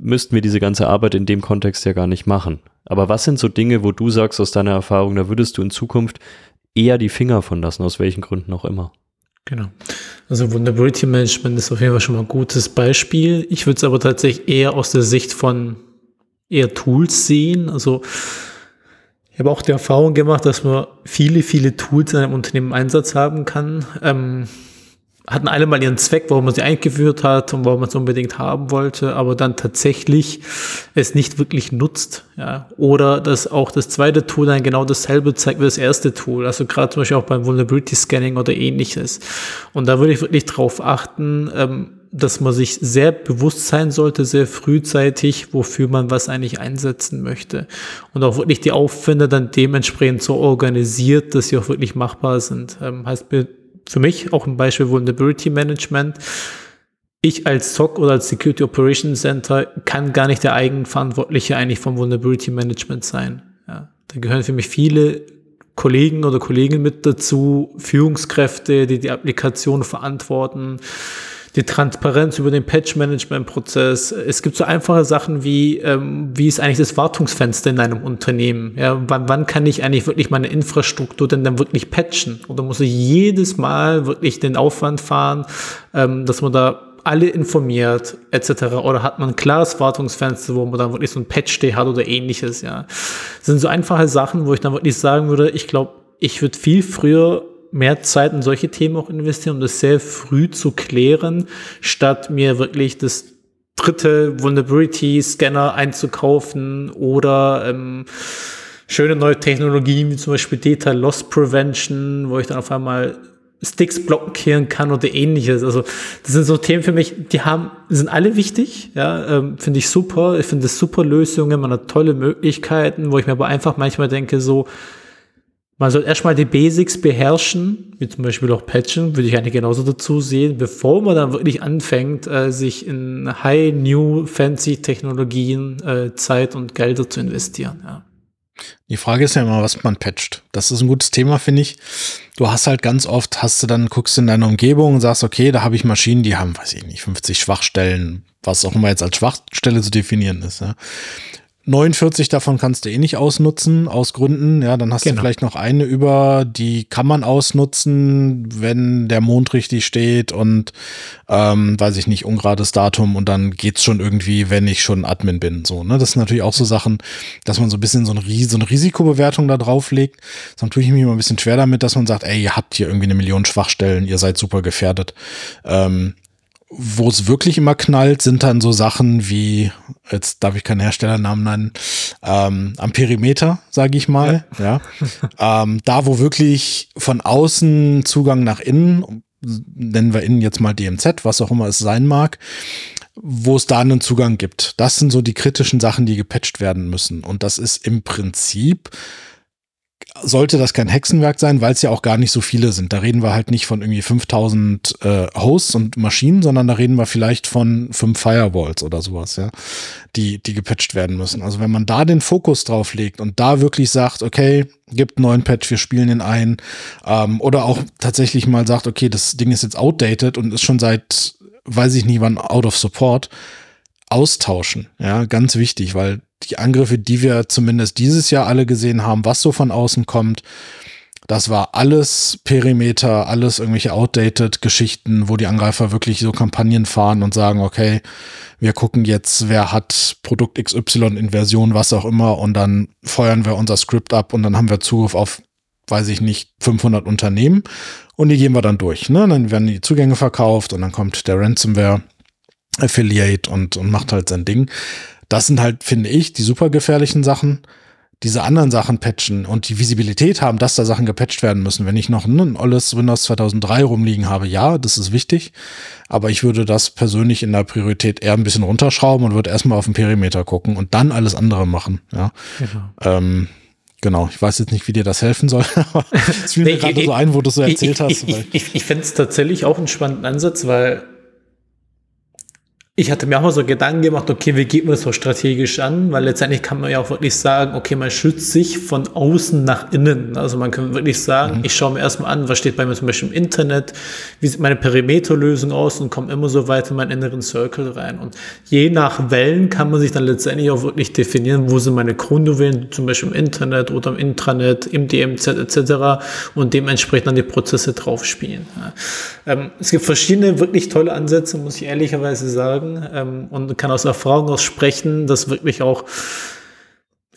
müssten wir diese ganze Arbeit in dem Kontext ja gar nicht machen. Aber was sind so Dinge, wo du sagst aus deiner Erfahrung, da würdest du in Zukunft eher die Finger von lassen, aus welchen Gründen auch immer? Genau. Also Vulnerability Management ist auf jeden Fall schon mal ein gutes Beispiel. Ich würde es aber tatsächlich eher aus der Sicht von eher Tools sehen. Also ich habe auch die Erfahrung gemacht, dass man viele, viele Tools in einem Unternehmen im Einsatz haben kann. Ähm, hatten alle mal ihren Zweck, warum man sie eingeführt hat und warum man es unbedingt haben wollte, aber dann tatsächlich es nicht wirklich nutzt. Ja. Oder dass auch das zweite Tool dann genau dasselbe zeigt wie das erste Tool. Also gerade zum Beispiel auch beim Vulnerability Scanning oder ähnliches. Und da würde ich wirklich drauf achten, ähm, dass man sich sehr bewusst sein sollte, sehr frühzeitig, wofür man was eigentlich einsetzen möchte. Und auch wirklich die Aufwände dann dementsprechend so organisiert, dass sie auch wirklich machbar sind. Ähm, heißt, für mich auch ein Beispiel Vulnerability Management. Ich als SOC oder als Security Operations Center kann gar nicht der Eigenverantwortliche eigentlich vom Vulnerability Management sein. Ja, da gehören für mich viele Kollegen oder Kolleginnen mit dazu, Führungskräfte, die die Applikation verantworten, die Transparenz über den Patch-Management-Prozess. Es gibt so einfache Sachen wie, ähm, wie ist eigentlich das Wartungsfenster in einem Unternehmen? Ja, wann, wann kann ich eigentlich wirklich meine Infrastruktur denn dann wirklich patchen? Oder muss ich jedes Mal wirklich den Aufwand fahren, ähm, dass man da alle informiert, etc. Oder hat man ein klares Wartungsfenster, wo man dann wirklich so ein Patch-Day hat oder ähnliches, ja. Das sind so einfache Sachen, wo ich dann wirklich sagen würde, ich glaube, ich würde viel früher mehr Zeit in solche Themen auch investieren, um das sehr früh zu klären, statt mir wirklich das dritte Vulnerability-Scanner einzukaufen oder ähm, schöne neue Technologien wie zum Beispiel Data Loss Prevention, wo ich dann auf einmal Sticks blockieren kann oder ähnliches. Also das sind so Themen für mich, die haben, sind alle wichtig, ja, ähm, finde ich super. Ich finde das super Lösungen, man hat tolle Möglichkeiten, wo ich mir aber einfach manchmal denke, so, man soll erstmal die Basics beherrschen, wie zum Beispiel auch Patchen, würde ich eigentlich genauso dazu sehen, bevor man dann wirklich anfängt, äh, sich in High, New, Fancy Technologien äh, Zeit und Gelder zu investieren. Ja. Die Frage ist ja immer, was man patcht. Das ist ein gutes Thema, finde ich. Du hast halt ganz oft, hast du dann, guckst in deiner Umgebung und sagst, okay, da habe ich Maschinen, die haben, weiß ich nicht, 50 Schwachstellen, was auch immer jetzt als Schwachstelle zu definieren ist. Ja. 49 davon kannst du eh nicht ausnutzen, aus Gründen. Ja, dann hast genau. du vielleicht noch eine über, die kann man ausnutzen, wenn der Mond richtig steht und, ähm, weiß ich nicht, ungerades Datum und dann geht's schon irgendwie, wenn ich schon Admin bin. So, ne? Das sind natürlich auch so Sachen, dass man so ein bisschen so eine, so eine Risikobewertung da drauf legt. Dann tue ich mich immer ein bisschen schwer damit, dass man sagt, ey, ihr habt hier irgendwie eine Million Schwachstellen, ihr seid super gefährdet. Ähm, wo es wirklich immer knallt, sind dann so Sachen wie, jetzt darf ich keinen Herstellernamen nennen, ähm, am Perimeter, sage ich mal. Ja. ja. ähm, da, wo wirklich von außen Zugang nach innen, nennen wir innen jetzt mal DMZ, was auch immer es sein mag, wo es da einen Zugang gibt. Das sind so die kritischen Sachen, die gepatcht werden müssen. Und das ist im Prinzip sollte das kein Hexenwerk sein, weil es ja auch gar nicht so viele sind. Da reden wir halt nicht von irgendwie 5000 äh, Hosts und Maschinen, sondern da reden wir vielleicht von fünf Firewalls oder sowas, ja, die, die gepatcht werden müssen. Also wenn man da den Fokus drauf legt und da wirklich sagt, okay, gibt einen neuen Patch, wir spielen den ein, ähm, oder auch tatsächlich mal sagt, okay, das Ding ist jetzt outdated und ist schon seit, weiß ich nicht wann, out of support, austauschen. Ja, ganz wichtig, weil die Angriffe, die wir zumindest dieses Jahr alle gesehen haben, was so von außen kommt, das war alles Perimeter, alles irgendwelche outdated Geschichten, wo die Angreifer wirklich so Kampagnen fahren und sagen, okay, wir gucken jetzt, wer hat Produkt XY in Version, was auch immer, und dann feuern wir unser Skript ab und dann haben wir Zugriff auf, weiß ich nicht, 500 Unternehmen und die gehen wir dann durch. Ne? Dann werden die Zugänge verkauft und dann kommt der Ransomware Affiliate und, und macht halt sein Ding. Das sind halt, finde ich, die super gefährlichen Sachen. Diese anderen Sachen patchen und die Visibilität haben, dass da Sachen gepatcht werden müssen. Wenn ich noch ein alles Windows 2003 rumliegen habe, ja, das ist wichtig. Aber ich würde das persönlich in der Priorität eher ein bisschen runterschrauben und würde erstmal auf den Perimeter gucken und dann alles andere machen. Ja. Genau. Ähm, Genau, ich weiß jetzt nicht, wie dir das helfen soll, [LAUGHS] aber es fiel mir nee, gerade so ein, wo du so erzählt ich, hast. Ich, ich, ich, ich finde es tatsächlich auch einen spannenden Ansatz, weil ich hatte mir auch mal so Gedanken gemacht, okay, wie geht man das so strategisch an? Weil letztendlich kann man ja auch wirklich sagen, okay, man schützt sich von außen nach innen. Also man kann wirklich sagen, mhm. ich schaue mir erstmal an, was steht bei mir zum Beispiel im Internet, wie sieht meine Perimeterlösung aus und komme immer so weit in meinen inneren Circle rein. Und je nach Wellen kann man sich dann letztendlich auch wirklich definieren, wo sind meine Kronjuwelen, zum Beispiel im Internet oder im Intranet, im DMZ etc. und dementsprechend dann die Prozesse draufspielen. Ja. Ähm, es gibt verschiedene wirklich tolle Ansätze, muss ich ehrlicherweise sagen sagen ähm, und kann aus Erfahrung aus sprechen, dass wirklich auch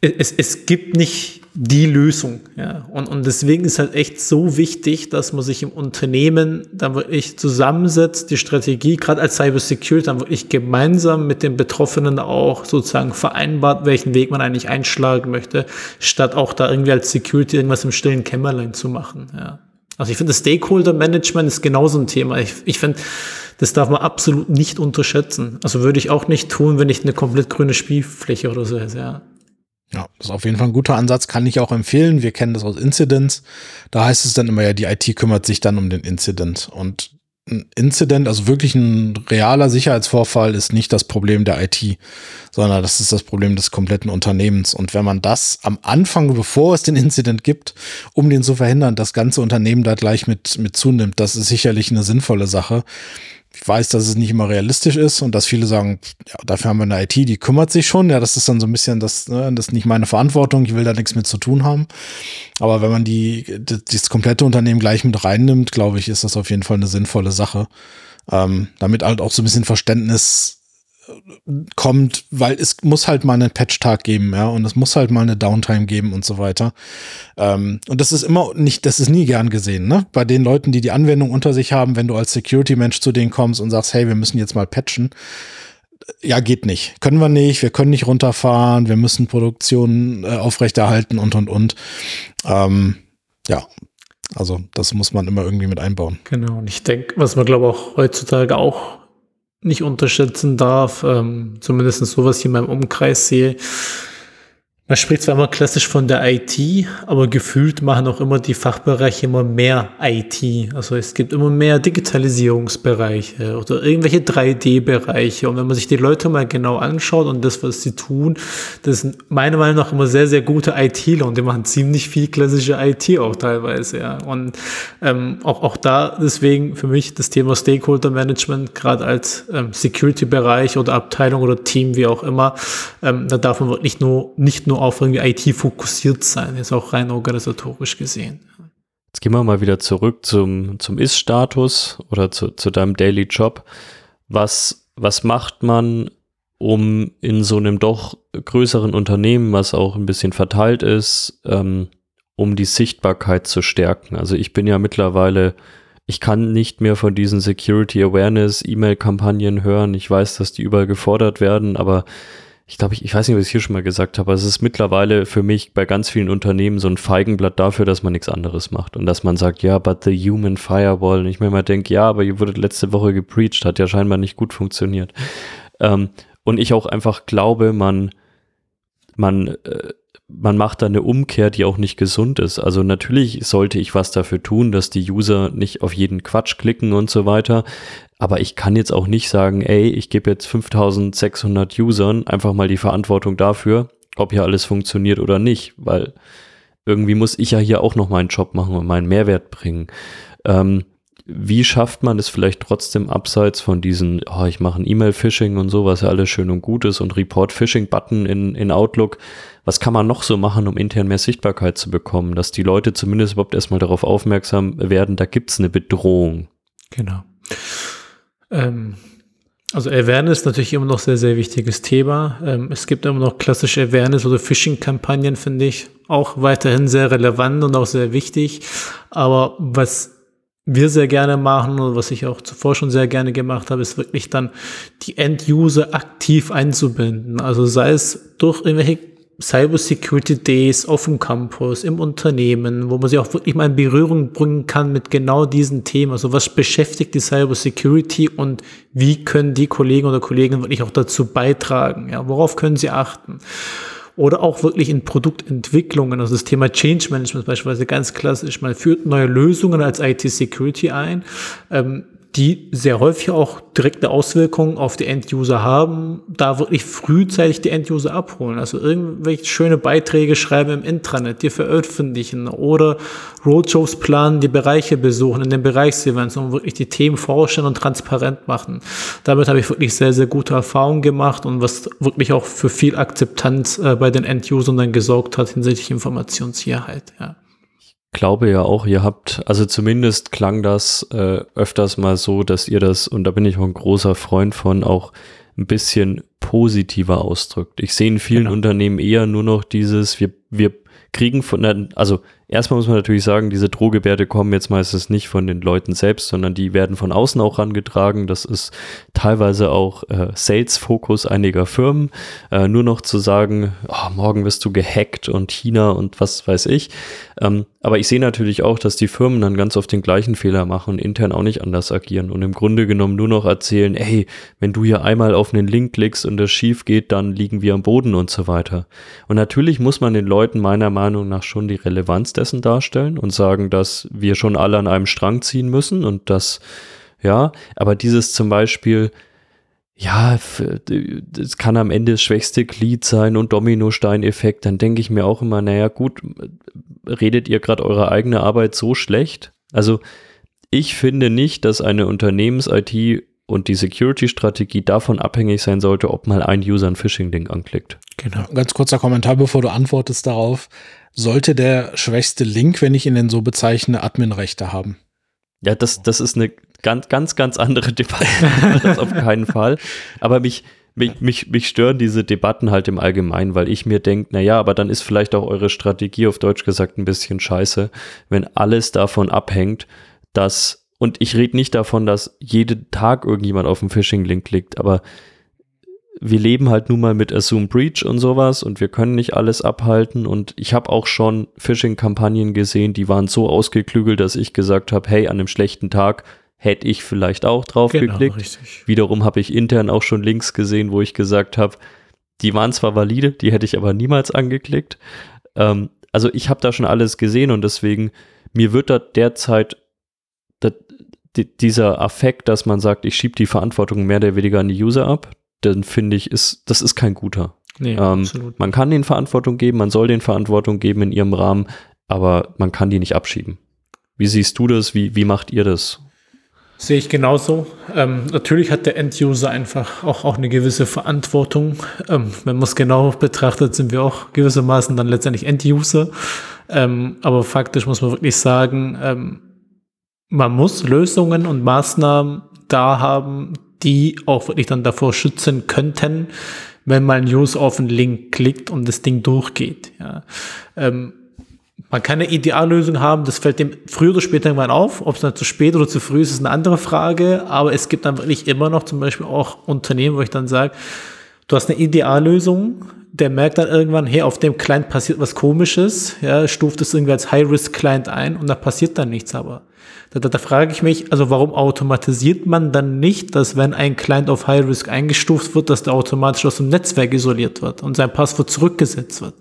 es, es gibt nicht die Lösung. Ja. Und, und deswegen ist halt echt so wichtig, dass man sich im Unternehmen dann wirklich zusammensetzt, die Strategie, gerade als Cybersecurity, dann wirklich gemeinsam mit den Betroffenen auch sozusagen vereinbart, welchen Weg man eigentlich einschlagen möchte, statt auch da irgendwie als Security irgendwas im stillen Kämmerlein zu machen. Ja. Also ich finde, Stakeholder Management ist genauso ein Thema. Ich, ich finde, das darf man absolut nicht unterschätzen. Also würde ich auch nicht tun, wenn ich eine komplett grüne Spielfläche oder so hätte, ja. Ja, das ist auf jeden Fall ein guter Ansatz, kann ich auch empfehlen. Wir kennen das aus Incidents. Da heißt es dann immer ja, die IT kümmert sich dann um den Incident. Und ein Incident, also wirklich ein realer Sicherheitsvorfall, ist nicht das Problem der IT, sondern das ist das Problem des kompletten Unternehmens. Und wenn man das am Anfang, bevor es den Incident gibt, um den zu verhindern, das ganze Unternehmen da gleich mit, mit zunimmt, das ist sicherlich eine sinnvolle Sache. Ich weiß, dass es nicht immer realistisch ist und dass viele sagen, ja, dafür haben wir eine IT, die kümmert sich schon. Ja, das ist dann so ein bisschen das, ne, das ist nicht meine Verantwortung, ich will da nichts mit zu tun haben. Aber wenn man die, das, das komplette Unternehmen gleich mit reinnimmt, glaube ich, ist das auf jeden Fall eine sinnvolle Sache. Ähm, damit halt auch so ein bisschen Verständnis kommt, weil es muss halt mal einen Patch-Tag geben, ja, und es muss halt mal eine Downtime geben und so weiter. Ähm, und das ist immer nicht, das ist nie gern gesehen, ne? Bei den Leuten, die die Anwendung unter sich haben, wenn du als Security-Mensch zu denen kommst und sagst, hey, wir müssen jetzt mal patchen. Ja, geht nicht. Können wir nicht, wir können nicht runterfahren, wir müssen Produktion äh, aufrechterhalten und und und. Ähm, ja, also das muss man immer irgendwie mit einbauen. Genau, und ich denke, was man glaube auch heutzutage auch nicht unterschätzen darf, ähm, zumindest so was ich in meinem Umkreis sehe, man spricht zwar immer klassisch von der IT, aber gefühlt machen auch immer die Fachbereiche immer mehr IT. Also es gibt immer mehr Digitalisierungsbereiche oder irgendwelche 3D-Bereiche. Und wenn man sich die Leute mal genau anschaut und das, was sie tun, das sind meiner Meinung nach immer sehr, sehr gute ITler und die machen ziemlich viel klassische IT auch teilweise. Ja. Und ähm, auch, auch da deswegen für mich das Thema Stakeholder Management, gerade als ähm, Security-Bereich oder Abteilung oder Team, wie auch immer, ähm, da darf man wirklich nur, nicht nur auf irgendwie IT fokussiert sein, ist auch rein organisatorisch gesehen. Jetzt gehen wir mal wieder zurück zum, zum Ist-Status oder zu, zu deinem Daily Job. Was, was macht man, um in so einem doch größeren Unternehmen, was auch ein bisschen verteilt ist, ähm, um die Sichtbarkeit zu stärken? Also ich bin ja mittlerweile ich kann nicht mehr von diesen Security Awareness E-Mail-Kampagnen hören. Ich weiß, dass die überall gefordert werden, aber ich glaube, ich, ich weiß nicht, ob ich es hier schon mal gesagt habe, es ist mittlerweile für mich bei ganz vielen Unternehmen so ein Feigenblatt dafür, dass man nichts anderes macht und dass man sagt, ja, but the human firewall. Und ich mir immer denke, ja, aber ihr wurdet letzte Woche gepreacht, hat ja scheinbar nicht gut funktioniert. Ähm, und ich auch einfach glaube, man, man, äh, man macht da eine Umkehr, die auch nicht gesund ist. Also natürlich sollte ich was dafür tun, dass die User nicht auf jeden Quatsch klicken und so weiter. Aber ich kann jetzt auch nicht sagen, ey, ich gebe jetzt 5600 Usern einfach mal die Verantwortung dafür, ob hier alles funktioniert oder nicht, weil irgendwie muss ich ja hier auch noch meinen Job machen und meinen Mehrwert bringen. Ähm, wie schafft man es vielleicht trotzdem abseits von diesen, oh, ich mache ein E-Mail-Phishing und so, was ja alles schön und gut ist und Report-Phishing-Button in, in Outlook. Was kann man noch so machen, um intern mehr Sichtbarkeit zu bekommen, dass die Leute zumindest überhaupt erstmal darauf aufmerksam werden, da gibt es eine Bedrohung. Genau. Ähm, also Awareness ist natürlich immer noch sehr, sehr wichtiges Thema. Ähm, es gibt immer noch klassische Awareness- oder Phishing-Kampagnen, finde ich, auch weiterhin sehr relevant und auch sehr wichtig. Aber was wir sehr gerne machen und was ich auch zuvor schon sehr gerne gemacht habe, ist wirklich dann die End-User aktiv einzubinden. Also sei es durch irgendwelche Cybersecurity Days auf dem Campus, im Unternehmen, wo man sich auch wirklich mal in Berührung bringen kann mit genau diesen Themen. Also was beschäftigt die Cybersecurity und wie können die Kollegen oder Kollegen wirklich auch dazu beitragen? Ja, worauf können sie achten? Oder auch wirklich in Produktentwicklungen, also das Thema Change Management beispielsweise ganz klassisch. Man führt neue Lösungen als IT-Security ein. Ähm, die sehr häufig auch direkte Auswirkungen auf die End-User haben, da wirklich frühzeitig die End-User abholen. Also irgendwelche schöne Beiträge schreiben im Intranet, die veröffentlichen oder Roadshows planen, die Bereiche besuchen in den Bereichsevents und wirklich die Themen vorstellen und transparent machen. Damit habe ich wirklich sehr, sehr gute Erfahrungen gemacht und was wirklich auch für viel Akzeptanz äh, bei den End-Usern dann gesorgt hat hinsichtlich Informationssicherheit. Ja glaube ja auch, ihr habt, also zumindest klang das äh, öfters mal so, dass ihr das, und da bin ich auch ein großer Freund von, auch ein bisschen positiver ausdrückt. Ich sehe in vielen genau. Unternehmen eher nur noch dieses, wir, wir kriegen von, also erstmal muss man natürlich sagen, diese Drohgebärde kommen jetzt meistens nicht von den Leuten selbst, sondern die werden von außen auch rangetragen. Das ist teilweise auch äh, Sales-Fokus einiger Firmen. Äh, nur noch zu sagen, oh, morgen wirst du gehackt und China und was weiß ich. Ähm, aber ich sehe natürlich auch, dass die Firmen dann ganz oft den gleichen Fehler machen und intern auch nicht anders agieren und im Grunde genommen nur noch erzählen, hey, wenn du hier einmal auf einen Link klickst und das schief geht, dann liegen wir am Boden und so weiter. Und natürlich muss man den Leuten meiner Meinung nach schon die Relevanz dessen darstellen und sagen, dass wir schon alle an einem Strang ziehen müssen und dass, ja, aber dieses zum Beispiel, ja, das kann am Ende das schwächste Glied sein und Dominosteineffekt, dann denke ich mir auch immer, naja, gut, redet ihr gerade eure eigene Arbeit so schlecht? Also ich finde nicht, dass eine Unternehmens-IT und die Security-Strategie davon abhängig sein sollte, ob mal ein User ein Phishing-Link anklickt. Genau. Ganz kurzer Kommentar, bevor du antwortest darauf. Sollte der schwächste Link, wenn ich ihn denn so bezeichne, Adminrechte haben? Ja, das, das ist eine ganz, ganz, ganz andere [LAUGHS] Debatte. das auf keinen Fall. Aber mich, mich, mich, mich stören diese Debatten halt im Allgemeinen, weil ich mir denke, naja, aber dann ist vielleicht auch eure Strategie auf Deutsch gesagt ein bisschen scheiße, wenn alles davon abhängt, dass, und ich rede nicht davon, dass jeden Tag irgendjemand auf einen Phishing-Link klickt, aber wir leben halt nun mal mit Assume Breach und sowas und wir können nicht alles abhalten und ich habe auch schon Phishing-Kampagnen gesehen, die waren so ausgeklügelt, dass ich gesagt habe, hey, an einem schlechten Tag hätte ich vielleicht auch drauf genau, geklickt. Richtig. Wiederum habe ich intern auch schon Links gesehen, wo ich gesagt habe, die waren zwar valide, die hätte ich aber niemals angeklickt. Ähm, also ich habe da schon alles gesehen und deswegen, mir wird da derzeit die, dieser Affekt, dass man sagt, ich schiebe die Verantwortung mehr oder weniger an die User ab, dann finde ich, ist, das ist kein guter. Nee, ähm, man kann den Verantwortung geben, man soll den Verantwortung geben in ihrem Rahmen, aber man kann die nicht abschieben. Wie siehst du das? Wie, wie macht ihr das? Sehe ich genauso. Ähm, natürlich hat der End-User einfach auch, auch eine gewisse Verantwortung. Ähm, wenn man es genau betrachtet, sind wir auch gewissermaßen dann letztendlich End-User. Ähm, aber faktisch muss man wirklich sagen, ähm, man muss Lösungen und Maßnahmen da haben, die auch wirklich dann davor schützen könnten, wenn mal ein User auf einen Link klickt und das Ding durchgeht. Ja. Ähm, man kann eine Ideallösung haben, das fällt dem früher oder später irgendwann auf. Ob es dann zu spät oder zu früh ist, ist eine andere Frage. Aber es gibt dann wirklich immer noch zum Beispiel auch Unternehmen, wo ich dann sage, du hast eine Ideallösung, der merkt dann irgendwann, hey, auf dem Client passiert was komisches, ja, stuft es irgendwie als High-Risk-Client ein und da passiert dann nichts aber. Da, da, da frage ich mich, also warum automatisiert man dann nicht, dass wenn ein Client auf High Risk eingestuft wird, dass der automatisch aus dem Netzwerk isoliert wird und sein Passwort zurückgesetzt wird?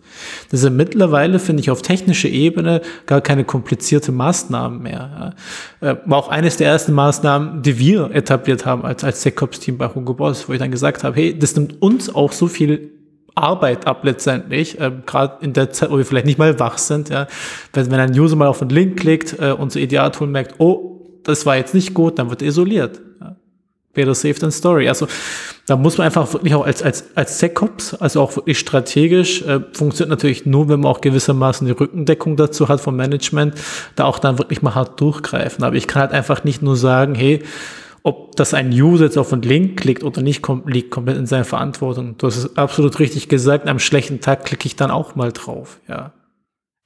Das sind mittlerweile, finde ich, auf technischer Ebene gar keine komplizierte Maßnahmen mehr. Ja. Äh, war auch eines der ersten Maßnahmen, die wir etabliert haben als, als SecOps-Team bei Hugo Boss, wo ich dann gesagt habe, hey, das nimmt uns auch so viel Arbeit ab letztendlich, äh, gerade in der Zeit, wo wir vielleicht nicht mal wach sind. Ja. Wenn, wenn ein User mal auf einen Link klickt, äh, unser Idealtool merkt, oh, das war jetzt nicht gut, dann wird er isoliert. Ja. Better safe than story. Also da muss man einfach wirklich auch als, als, als SecOps, also auch wirklich strategisch, äh, funktioniert natürlich nur, wenn man auch gewissermaßen die Rückendeckung dazu hat vom Management, da auch dann wirklich mal hart durchgreifen. Aber ich kann halt einfach nicht nur sagen, hey, ob das ein User jetzt auf einen Link klickt oder nicht, kommt, liegt komplett in seiner Verantwortung. Du hast es absolut richtig gesagt. Am schlechten Tag klicke ich dann auch mal drauf. Ja.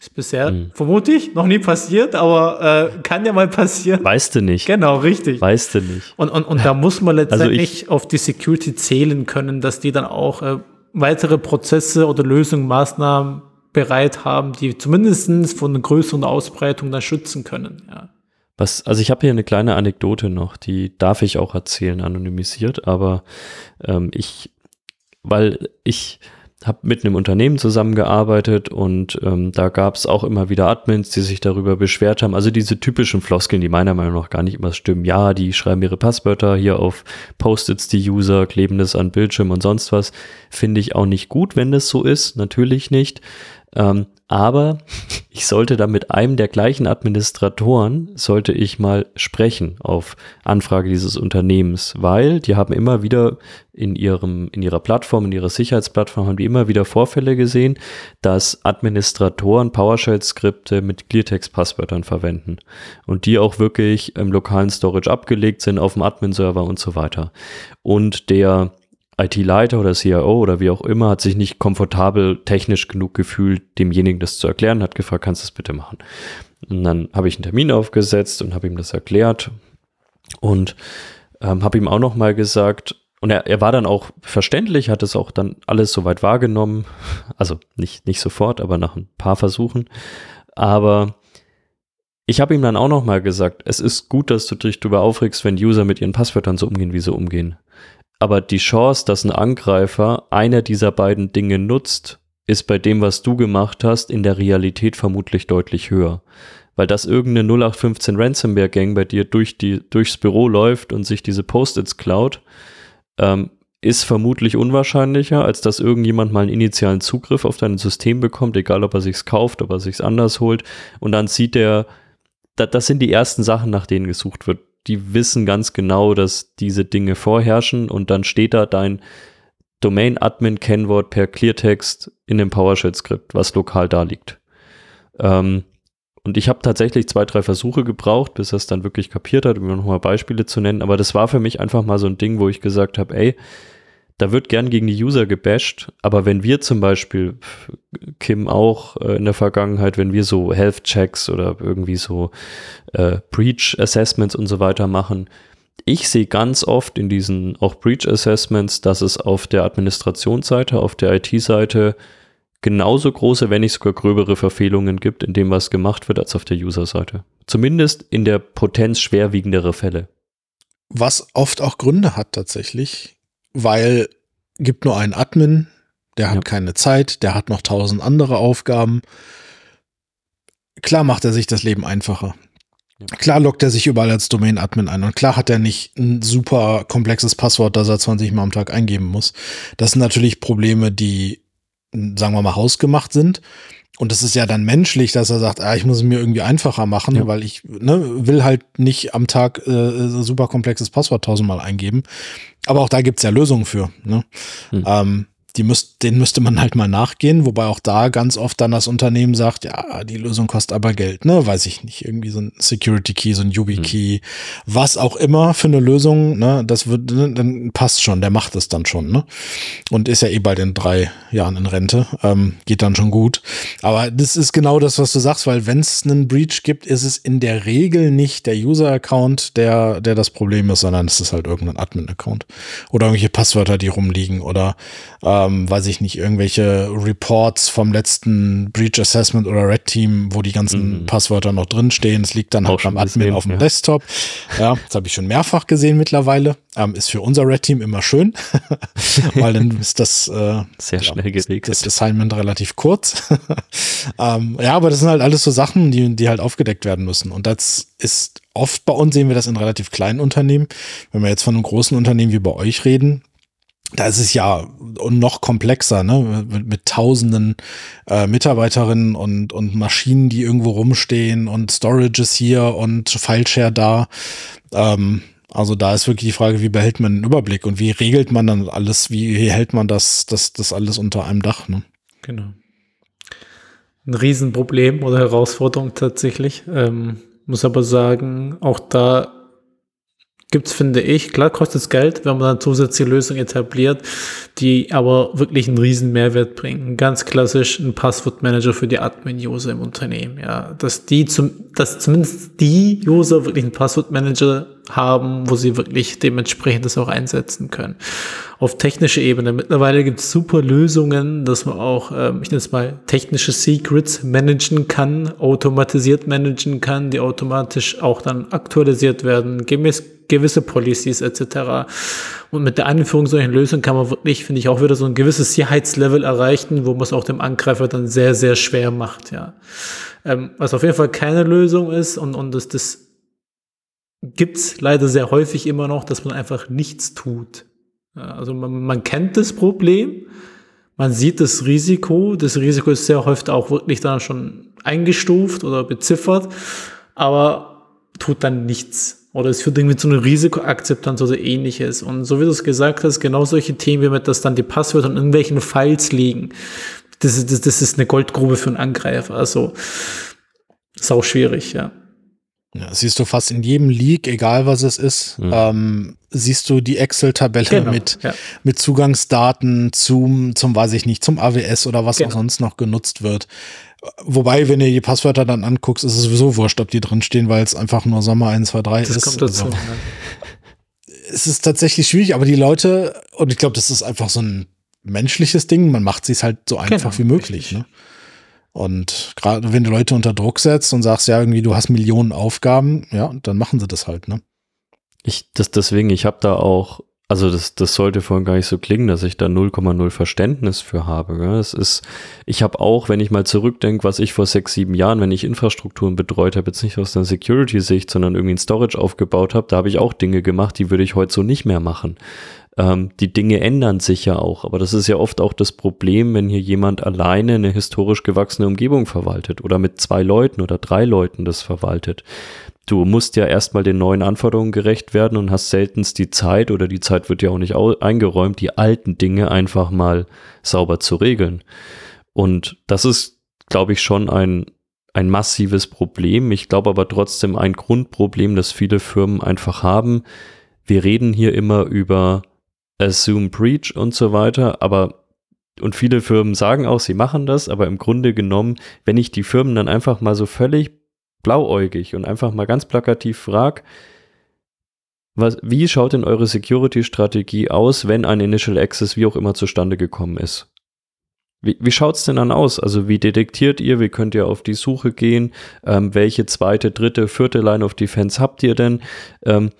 Ist bisher hm. vermutlich noch nie passiert, aber äh, kann ja mal passieren. Weißt du nicht. Genau, richtig. Weißt du nicht. Und, und, und da muss man letztendlich also auf die Security zählen können, dass die dann auch äh, weitere Prozesse oder Lösungen, Maßnahmen bereit haben, die zumindest von einer größeren Ausbreitung dann schützen können. Ja. Was, also ich habe hier eine kleine Anekdote noch, die darf ich auch erzählen, anonymisiert, aber ähm, ich, weil ich habe mit einem Unternehmen zusammengearbeitet und ähm, da gab es auch immer wieder Admins, die sich darüber beschwert haben. Also diese typischen Floskeln, die meiner Meinung nach gar nicht immer stimmen. Ja, die schreiben ihre Passwörter hier auf Post-its, die User, kleben das an Bildschirm und sonst was. Finde ich auch nicht gut, wenn das so ist. Natürlich nicht. Ähm, aber ich sollte da mit einem der gleichen Administratoren, sollte ich mal sprechen auf Anfrage dieses Unternehmens, weil die haben immer wieder in ihrem, in ihrer Plattform, in ihrer Sicherheitsplattform, haben die immer wieder Vorfälle gesehen, dass Administratoren PowerShell-Skripte mit Cleartext-Passwörtern verwenden und die auch wirklich im lokalen Storage abgelegt sind auf dem Admin-Server und so weiter. Und der IT-Leiter oder CIO oder wie auch immer hat sich nicht komfortabel technisch genug gefühlt, demjenigen das zu erklären, hat gefragt, kannst du das bitte machen? Und dann habe ich einen Termin aufgesetzt und habe ihm das erklärt und ähm, habe ihm auch noch mal gesagt, und er, er war dann auch verständlich, hat es auch dann alles soweit wahrgenommen, [LAUGHS] also nicht, nicht sofort, aber nach ein paar Versuchen. Aber ich habe ihm dann auch noch mal gesagt, es ist gut, dass du dich darüber aufregst, wenn User mit ihren Passwörtern so umgehen, wie sie umgehen. Aber die Chance, dass ein Angreifer einer dieser beiden Dinge nutzt, ist bei dem, was du gemacht hast, in der Realität vermutlich deutlich höher. Weil dass irgendeine 0815 Ransomware Gang bei dir durch die, durchs Büro läuft und sich diese Post-its klaut, ähm, ist vermutlich unwahrscheinlicher, als dass irgendjemand mal einen initialen Zugriff auf dein System bekommt, egal ob er sich's kauft, ob er sich's anders holt. Und dann sieht er, das sind die ersten Sachen, nach denen gesucht wird die wissen ganz genau, dass diese Dinge vorherrschen und dann steht da dein Domain-Admin-Kennwort per Cleartext in dem PowerShell-Skript, was lokal da liegt. Ähm, und ich habe tatsächlich zwei, drei Versuche gebraucht, bis es dann wirklich kapiert hat, um nochmal Beispiele zu nennen. Aber das war für mich einfach mal so ein Ding, wo ich gesagt habe, ey, da wird gern gegen die User gebasht, aber wenn wir zum Beispiel, Kim auch äh, in der Vergangenheit, wenn wir so Health-Checks oder irgendwie so äh, Breach-Assessments und so weiter machen, ich sehe ganz oft in diesen auch Breach-Assessments, dass es auf der Administrationsseite, auf der IT-Seite genauso große, wenn nicht sogar gröbere Verfehlungen gibt in dem, was gemacht wird, als auf der User-Seite. Zumindest in der Potenz schwerwiegendere Fälle. Was oft auch Gründe hat tatsächlich weil gibt nur einen Admin, der hat ja. keine Zeit, der hat noch tausend andere Aufgaben. Klar macht er sich das Leben einfacher. Ja. Klar lockt er sich überall als Domain-Admin ein und klar hat er nicht ein super komplexes Passwort, das er 20 Mal am Tag eingeben muss. Das sind natürlich Probleme, die, sagen wir mal, hausgemacht sind. Und es ist ja dann menschlich, dass er sagt, ah, ich muss es mir irgendwie einfacher machen, ja. weil ich ne, will halt nicht am Tag äh, super komplexes Passwort tausendmal eingeben. Aber auch da gibt's ja Lösungen für. Ne? Hm. Ähm, die müsst, den müsste man halt mal nachgehen, wobei auch da ganz oft dann das Unternehmen sagt, ja, die Lösung kostet aber Geld, ne, weiß ich nicht, irgendwie so ein Security Key, so ein YubiKey, mhm. was auch immer für eine Lösung, ne, das wird, ne, dann passt schon, der macht es dann schon, ne, und ist ja eh bald in drei Jahren in Rente, ähm, geht dann schon gut, aber das ist genau das, was du sagst, weil wenn es einen Breach gibt, ist es in der Regel nicht der User-Account, der, der das Problem ist, sondern es ist halt irgendein Admin-Account oder irgendwelche Passwörter, die rumliegen oder äh, ähm, weiß ich nicht, irgendwelche Reports vom letzten Breach Assessment oder Red Team, wo die ganzen mhm. Passwörter noch drinstehen. Es liegt dann Auch halt beim Admin auf dem ja. Desktop. Ja, das habe ich schon mehrfach gesehen mittlerweile. Ähm, ist für unser Red Team immer schön, [LAUGHS] weil dann ist das äh, sehr schnell geregelt. Das Assignment relativ kurz. [LAUGHS] ähm, ja, aber das sind halt alles so Sachen, die, die halt aufgedeckt werden müssen. Und das ist oft bei uns sehen wir das in relativ kleinen Unternehmen. Wenn wir jetzt von einem großen Unternehmen wie bei euch reden, da ist es ja noch komplexer, ne? Mit, mit tausenden äh, Mitarbeiterinnen und, und Maschinen, die irgendwo rumstehen und Storages hier und Fileshare da. Ähm, also da ist wirklich die Frage, wie behält man den Überblick und wie regelt man dann alles, wie hält man das, das, das alles unter einem Dach, ne? Genau. Ein Riesenproblem oder Herausforderung tatsächlich. Ähm, muss aber sagen, auch da gibt es, finde ich, klar kostet es Geld, wenn man dann zusätzliche Lösungen etabliert, die aber wirklich einen riesen Mehrwert bringen. Ganz klassisch ein Passwortmanager für die Admin-User im Unternehmen, ja. Dass die zum, dass zumindest die User wirklich einen Passwortmanager haben, wo sie wirklich dementsprechend das auch einsetzen können. Auf technischer Ebene. Mittlerweile gibt es super Lösungen, dass man auch, ähm, ich nenne es mal, technische Secrets managen kann, automatisiert managen kann, die automatisch auch dann aktualisiert werden, gemäß gewisse Policies etc. Und mit der Einführung solcher Lösungen kann man wirklich, finde ich, auch wieder so ein gewisses Sicherheitslevel erreichen, wo man es auch dem Angreifer dann sehr, sehr schwer macht, ja. Ähm, was auf jeden Fall keine Lösung ist und, und das, das gibt's leider sehr häufig immer noch, dass man einfach nichts tut. Ja, also man, man kennt das Problem, man sieht das Risiko, das Risiko ist sehr häufig auch wirklich dann schon eingestuft oder beziffert, aber tut dann nichts. Oder es führt irgendwie zu einer Risikoakzeptanz oder ähnliches. Und so wie du es gesagt hast, genau solche Themen, wie mit dass dann die Passwörter in irgendwelchen Files liegen, das ist, das, das ist eine Goldgrube für einen Angreifer. Also ist auch schwierig, ja. Ja, siehst du fast in jedem Leak, egal was es ist, mhm. ähm, siehst du die Excel-Tabelle genau, mit, ja. mit Zugangsdaten zum, zum, weiß ich nicht, zum AWS oder was genau. auch sonst noch genutzt wird. Wobei, wenn ihr die Passwörter dann anguckst, ist es sowieso wurscht, ob die drin stehen, weil es einfach nur Sommer 1, 2, 3 das ist. Kommt dazu, also, [LAUGHS] Es ist tatsächlich schwierig, aber die Leute, und ich glaube, das ist einfach so ein menschliches Ding, man macht es halt so einfach genau, wie möglich. Ne? Und gerade wenn du Leute unter Druck setzt und sagst, ja, irgendwie, du hast Millionen Aufgaben, ja, dann machen sie das halt, ne? Ich, das deswegen, ich habe da auch, also das, das sollte vorhin gar nicht so klingen, dass ich da 0,0 Verständnis für habe. Es ist, ich habe auch, wenn ich mal zurückdenke, was ich vor sechs, sieben Jahren, wenn ich Infrastrukturen betreut habe, jetzt nicht aus der Security-Sicht, sondern irgendwie ein Storage aufgebaut habe, da habe ich auch Dinge gemacht, die würde ich heute so nicht mehr machen. Ähm, die Dinge ändern sich ja auch, aber das ist ja oft auch das Problem, wenn hier jemand alleine eine historisch gewachsene Umgebung verwaltet oder mit zwei Leuten oder drei Leuten das verwaltet. Du musst ja erstmal den neuen Anforderungen gerecht werden und hast seltenst die Zeit oder die Zeit wird ja auch nicht eingeräumt, die alten Dinge einfach mal sauber zu regeln. Und das ist, glaube ich, schon ein, ein massives Problem. Ich glaube aber trotzdem ein Grundproblem, das viele Firmen einfach haben. Wir reden hier immer über Assume Breach und so weiter, aber und viele Firmen sagen auch, sie machen das, aber im Grunde genommen, wenn ich die Firmen dann einfach mal so völlig blauäugig und einfach mal ganz plakativ frage, was, wie schaut denn eure Security-Strategie aus, wenn ein Initial Access wie auch immer zustande gekommen ist? Wie, wie schaut es denn dann aus? Also wie detektiert ihr, wie könnt ihr auf die Suche gehen? Ähm, welche zweite, dritte, vierte Line of Defense habt ihr denn? Ähm,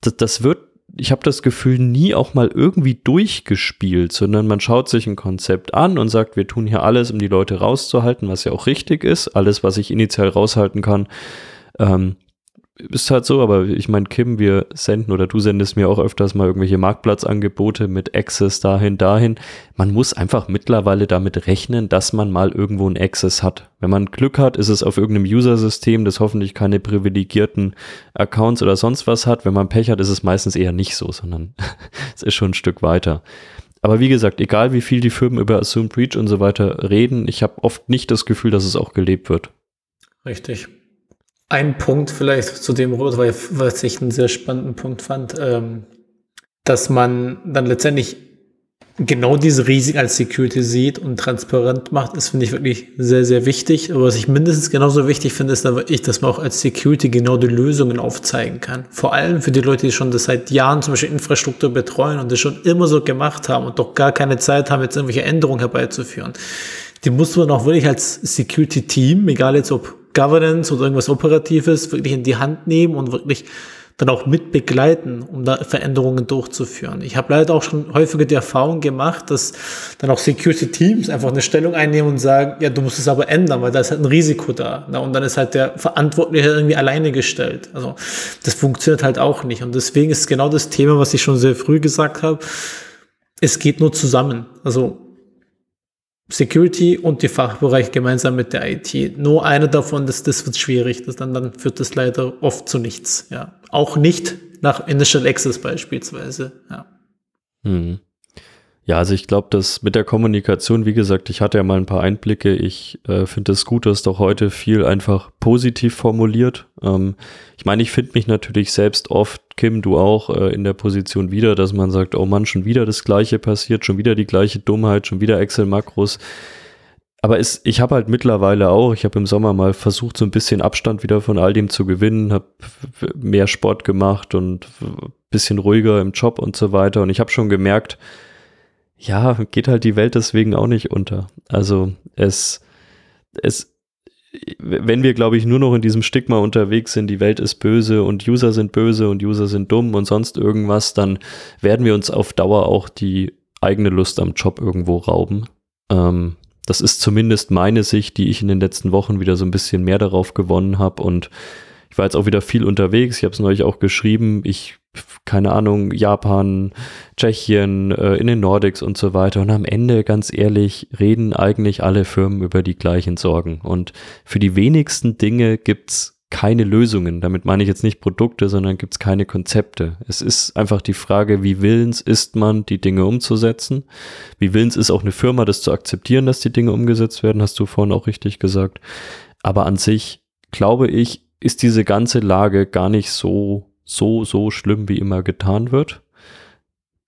das, das wird ich habe das Gefühl, nie auch mal irgendwie durchgespielt, sondern man schaut sich ein Konzept an und sagt, wir tun hier alles, um die Leute rauszuhalten, was ja auch richtig ist. Alles, was ich initial raushalten kann, ähm, ist halt so, aber ich meine, Kim, wir senden oder du sendest mir auch öfters mal irgendwelche Marktplatzangebote mit Access dahin, dahin. Man muss einfach mittlerweile damit rechnen, dass man mal irgendwo ein Access hat. Wenn man Glück hat, ist es auf irgendeinem User-System, das hoffentlich keine privilegierten Accounts oder sonst was hat. Wenn man Pech hat, ist es meistens eher nicht so, sondern [LAUGHS] es ist schon ein Stück weiter. Aber wie gesagt, egal wie viel die Firmen über Assumed Breach und so weiter reden, ich habe oft nicht das Gefühl, dass es auch gelebt wird. Richtig. Ein Punkt vielleicht zu dem, was ich einen sehr spannenden Punkt fand, ähm, dass man dann letztendlich genau diese Risiken als Security sieht und transparent macht, ist, finde ich, wirklich sehr, sehr wichtig. Aber was ich mindestens genauso wichtig finde, ist wirklich, dass man auch als Security genau die Lösungen aufzeigen kann. Vor allem für die Leute, die schon das seit Jahren zum Beispiel Infrastruktur betreuen und das schon immer so gemacht haben und doch gar keine Zeit haben, jetzt irgendwelche Änderungen herbeizuführen. Die muss man auch wirklich als Security-Team, egal jetzt ob Governance oder irgendwas Operatives wirklich in die Hand nehmen und wirklich dann auch mit begleiten, um da Veränderungen durchzuführen. Ich habe leider auch schon häufiger die Erfahrung gemacht, dass dann auch Security Teams einfach eine Stellung einnehmen und sagen, ja, du musst es aber ändern, weil da ist halt ein Risiko da. Und dann ist halt der Verantwortliche irgendwie alleine gestellt. Also das funktioniert halt auch nicht. Und deswegen ist genau das Thema, was ich schon sehr früh gesagt habe, es geht nur zusammen. Also Security und die Fachbereich gemeinsam mit der IT. Nur einer davon, das, das wird schwierig. Das dann, dann führt das leider oft zu nichts. Ja. Auch nicht nach Initial Access beispielsweise. Ja. Hm. Ja, also ich glaube, dass mit der Kommunikation, wie gesagt, ich hatte ja mal ein paar Einblicke. Ich äh, finde es gut, dass doch heute viel einfach positiv formuliert. Ähm, ich meine, ich finde mich natürlich selbst oft, Kim, du auch, äh, in der Position wieder, dass man sagt, oh Mann, schon wieder das Gleiche passiert, schon wieder die gleiche Dummheit, schon wieder Excel-Makros. Aber es, ich habe halt mittlerweile auch, ich habe im Sommer mal versucht, so ein bisschen Abstand wieder von all dem zu gewinnen, habe mehr Sport gemacht und bisschen ruhiger im Job und so weiter. Und ich habe schon gemerkt, ja, geht halt die Welt deswegen auch nicht unter. Also es, es, wenn wir, glaube ich, nur noch in diesem Stigma unterwegs sind, die Welt ist böse und User sind böse und User sind dumm und sonst irgendwas, dann werden wir uns auf Dauer auch die eigene Lust am Job irgendwo rauben. Ähm, das ist zumindest meine Sicht, die ich in den letzten Wochen wieder so ein bisschen mehr darauf gewonnen habe und ich war jetzt auch wieder viel unterwegs. Ich habe es neulich auch geschrieben. Ich, keine Ahnung, Japan, Tschechien, äh, in den Nordics und so weiter. Und am Ende, ganz ehrlich, reden eigentlich alle Firmen über die gleichen Sorgen. Und für die wenigsten Dinge gibt's keine Lösungen. Damit meine ich jetzt nicht Produkte, sondern gibt's keine Konzepte. Es ist einfach die Frage, wie willens ist man, die Dinge umzusetzen? Wie willens ist auch eine Firma, das zu akzeptieren, dass die Dinge umgesetzt werden, hast du vorhin auch richtig gesagt. Aber an sich glaube ich, ist diese ganze Lage gar nicht so, so, so schlimm, wie immer getan wird.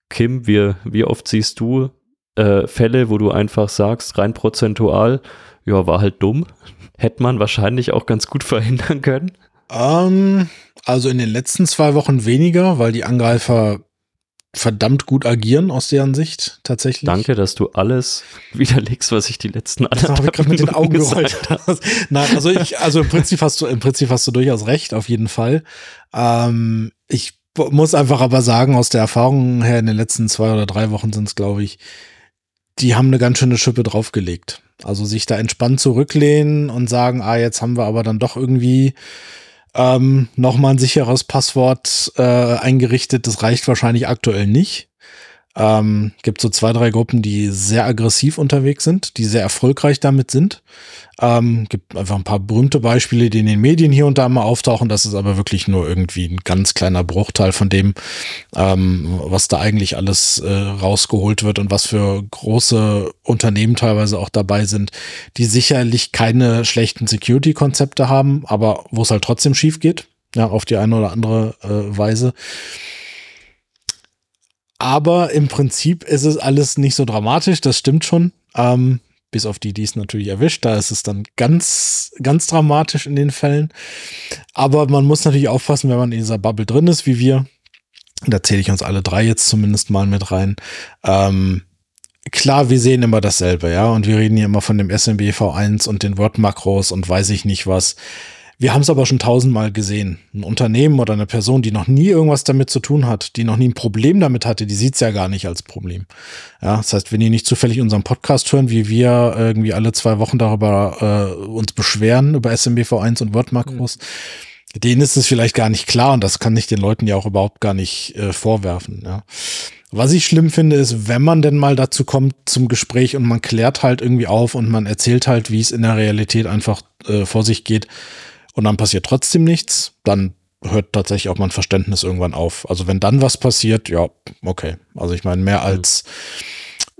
Kim, wie, wie oft siehst du äh, Fälle, wo du einfach sagst, rein prozentual, ja, war halt dumm. [LAUGHS] Hätte man wahrscheinlich auch ganz gut [LAUGHS] verhindern können. Ähm, also in den letzten zwei Wochen weniger, weil die Angreifer verdammt gut agieren aus deren Sicht tatsächlich. Danke, dass du alles widerlegst, was ich die letzten anderthalb Minuten mit den Augen gerollt [LAUGHS] Nein, also ich, also im Prinzip hast du, im Prinzip hast du durchaus recht, auf jeden Fall. Ähm, ich muss einfach aber sagen, aus der Erfahrung her in den letzten zwei oder drei Wochen sind es, glaube ich, die haben eine ganz schöne Schippe draufgelegt. Also sich da entspannt zurücklehnen und sagen, ah, jetzt haben wir aber dann doch irgendwie ähm, nochmal ein sicheres Passwort äh, eingerichtet. Das reicht wahrscheinlich aktuell nicht. Ähm, gibt so zwei, drei Gruppen, die sehr aggressiv unterwegs sind, die sehr erfolgreich damit sind. Ähm, gibt einfach ein paar berühmte Beispiele, die in den Medien hier und da mal auftauchen. Das ist aber wirklich nur irgendwie ein ganz kleiner Bruchteil von dem, ähm, was da eigentlich alles äh, rausgeholt wird und was für große Unternehmen teilweise auch dabei sind, die sicherlich keine schlechten Security-Konzepte haben, aber wo es halt trotzdem schief geht. Ja, auf die eine oder andere äh, Weise. Aber im Prinzip ist es alles nicht so dramatisch, das stimmt schon. Ähm, bis auf die, die es natürlich erwischt. Da ist es dann ganz, ganz dramatisch in den Fällen. Aber man muss natürlich aufpassen, wenn man in dieser Bubble drin ist, wie wir. Da zähle ich uns alle drei jetzt zumindest mal mit rein. Ähm, klar, wir sehen immer dasselbe, ja. Und wir reden hier immer von dem SMB V1 und den Word-Makros und weiß ich nicht was. Wir haben es aber schon tausendmal gesehen. Ein Unternehmen oder eine Person, die noch nie irgendwas damit zu tun hat, die noch nie ein Problem damit hatte, die sieht es ja gar nicht als Problem. Ja, das heißt, wenn die nicht zufällig unseren Podcast hören, wie wir irgendwie alle zwei Wochen darüber äh, uns beschweren, über SMBV1 und Word-Makros, mhm. denen ist es vielleicht gar nicht klar und das kann ich den Leuten ja auch überhaupt gar nicht äh, vorwerfen. Ja. Was ich schlimm finde, ist, wenn man denn mal dazu kommt zum Gespräch und man klärt halt irgendwie auf und man erzählt halt, wie es in der Realität einfach äh, vor sich geht, und dann passiert trotzdem nichts, dann hört tatsächlich auch mein Verständnis irgendwann auf. Also wenn dann was passiert, ja, okay. Also ich meine, mehr als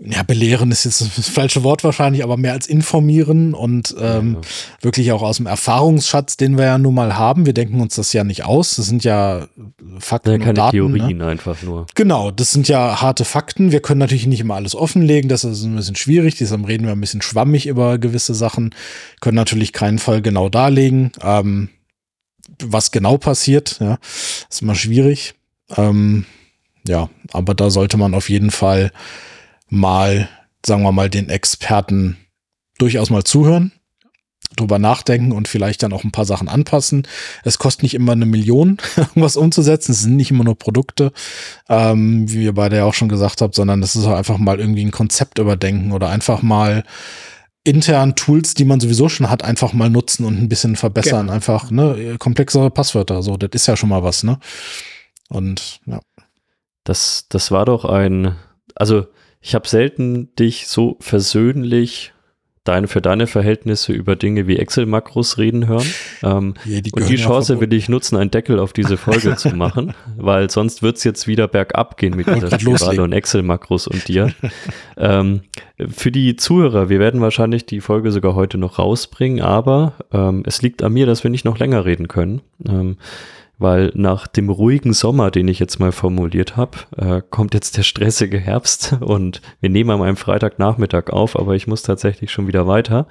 ja, belehren ist jetzt das falsche Wort wahrscheinlich, aber mehr als informieren und ähm, ja. wirklich auch aus dem Erfahrungsschatz, den wir ja nun mal haben. Wir denken uns das ja nicht aus. Das sind ja Fakten. Ja, keine und Daten, Theorien ne? einfach nur. Genau, das sind ja harte Fakten. Wir können natürlich nicht immer alles offenlegen. Das ist ein bisschen schwierig. Deshalb reden wir ein bisschen schwammig über gewisse Sachen. Können natürlich keinen Fall genau darlegen. Ähm, was genau passiert, ja, ist immer schwierig. Ähm, ja, aber da sollte man auf jeden Fall mal, sagen wir mal, den Experten durchaus mal zuhören, drüber nachdenken und vielleicht dann auch ein paar Sachen anpassen. Es kostet nicht immer eine Million, [LAUGHS] irgendwas umzusetzen. Es sind nicht immer nur Produkte, ähm, wie ihr beide ja auch schon gesagt habt, sondern es ist auch einfach mal irgendwie ein Konzept überdenken oder einfach mal intern Tools, die man sowieso schon hat, einfach mal nutzen und ein bisschen verbessern. Genau. Einfach, ne, komplexere Passwörter. So, das ist ja schon mal was, ne? Und ja. Das, das war doch ein, also ich habe selten dich so versöhnlich deine, für deine Verhältnisse über Dinge wie Excel-Makros reden hören. Ähm, ja, die und die Chance will ich nutzen, einen Deckel auf diese Folge zu machen, [LAUGHS] weil sonst wird es jetzt wieder bergab gehen mit dieser Spirale und Excel-Makros und dir. ähm, für die Zuhörer, wir werden wahrscheinlich die Folge sogar heute noch rausbringen, aber ähm, es liegt an mir, dass wir nicht noch länger reden können. Ähm, weil nach dem ruhigen Sommer, den ich jetzt mal formuliert habe, äh, kommt jetzt der stressige Herbst [LAUGHS] und wir nehmen am einem Freitagnachmittag auf, aber ich muss tatsächlich schon wieder weiter.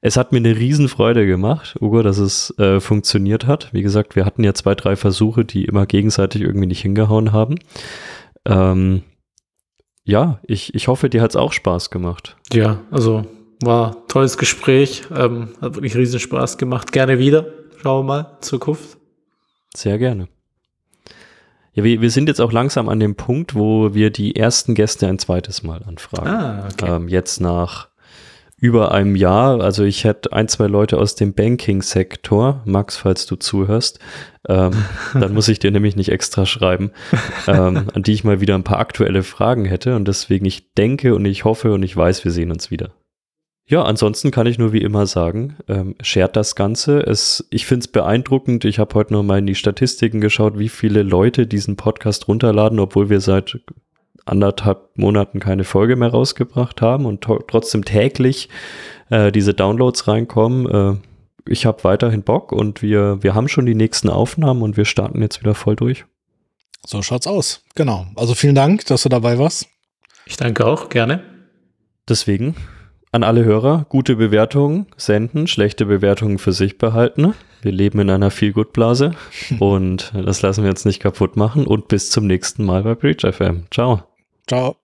Es hat mir eine Riesenfreude gemacht, Ugo, dass es äh, funktioniert hat. Wie gesagt, wir hatten ja zwei, drei Versuche, die immer gegenseitig irgendwie nicht hingehauen haben. Ähm, ja, ich, ich hoffe, dir hat es auch Spaß gemacht. Ja, also war tolles Gespräch. Ähm, hat wirklich riesen Spaß gemacht. Gerne wieder. Schauen wir mal, Zukunft. Sehr gerne. Ja, wir, wir sind jetzt auch langsam an dem Punkt, wo wir die ersten Gäste ein zweites Mal anfragen. Ah, okay. Ähm, jetzt nach über einem Jahr, also ich hätte ein, zwei Leute aus dem Banking-Sektor, Max, falls du zuhörst, ähm, [LAUGHS] dann muss ich dir nämlich nicht extra schreiben, ähm, an die ich mal wieder ein paar aktuelle Fragen hätte und deswegen ich denke und ich hoffe und ich weiß, wir sehen uns wieder. Ja, ansonsten kann ich nur wie immer sagen, ähm, shared das Ganze. Es, ich finde es beeindruckend. Ich habe heute noch mal in die Statistiken geschaut, wie viele Leute diesen Podcast runterladen, obwohl wir seit anderthalb Monaten keine Folge mehr rausgebracht haben und trotzdem täglich äh, diese Downloads reinkommen. Äh, ich habe weiterhin Bock und wir, wir haben schon die nächsten Aufnahmen und wir starten jetzt wieder voll durch. So schaut's aus. Genau. Also vielen Dank, dass du dabei warst. Ich danke auch, gerne. Deswegen an alle Hörer, gute Bewertungen senden, schlechte Bewertungen für sich behalten. Wir leben in einer Feel-Good-Blase [LAUGHS] und das lassen wir jetzt nicht kaputt machen und bis zum nächsten Mal bei Breach FM. Ciao. Ciao.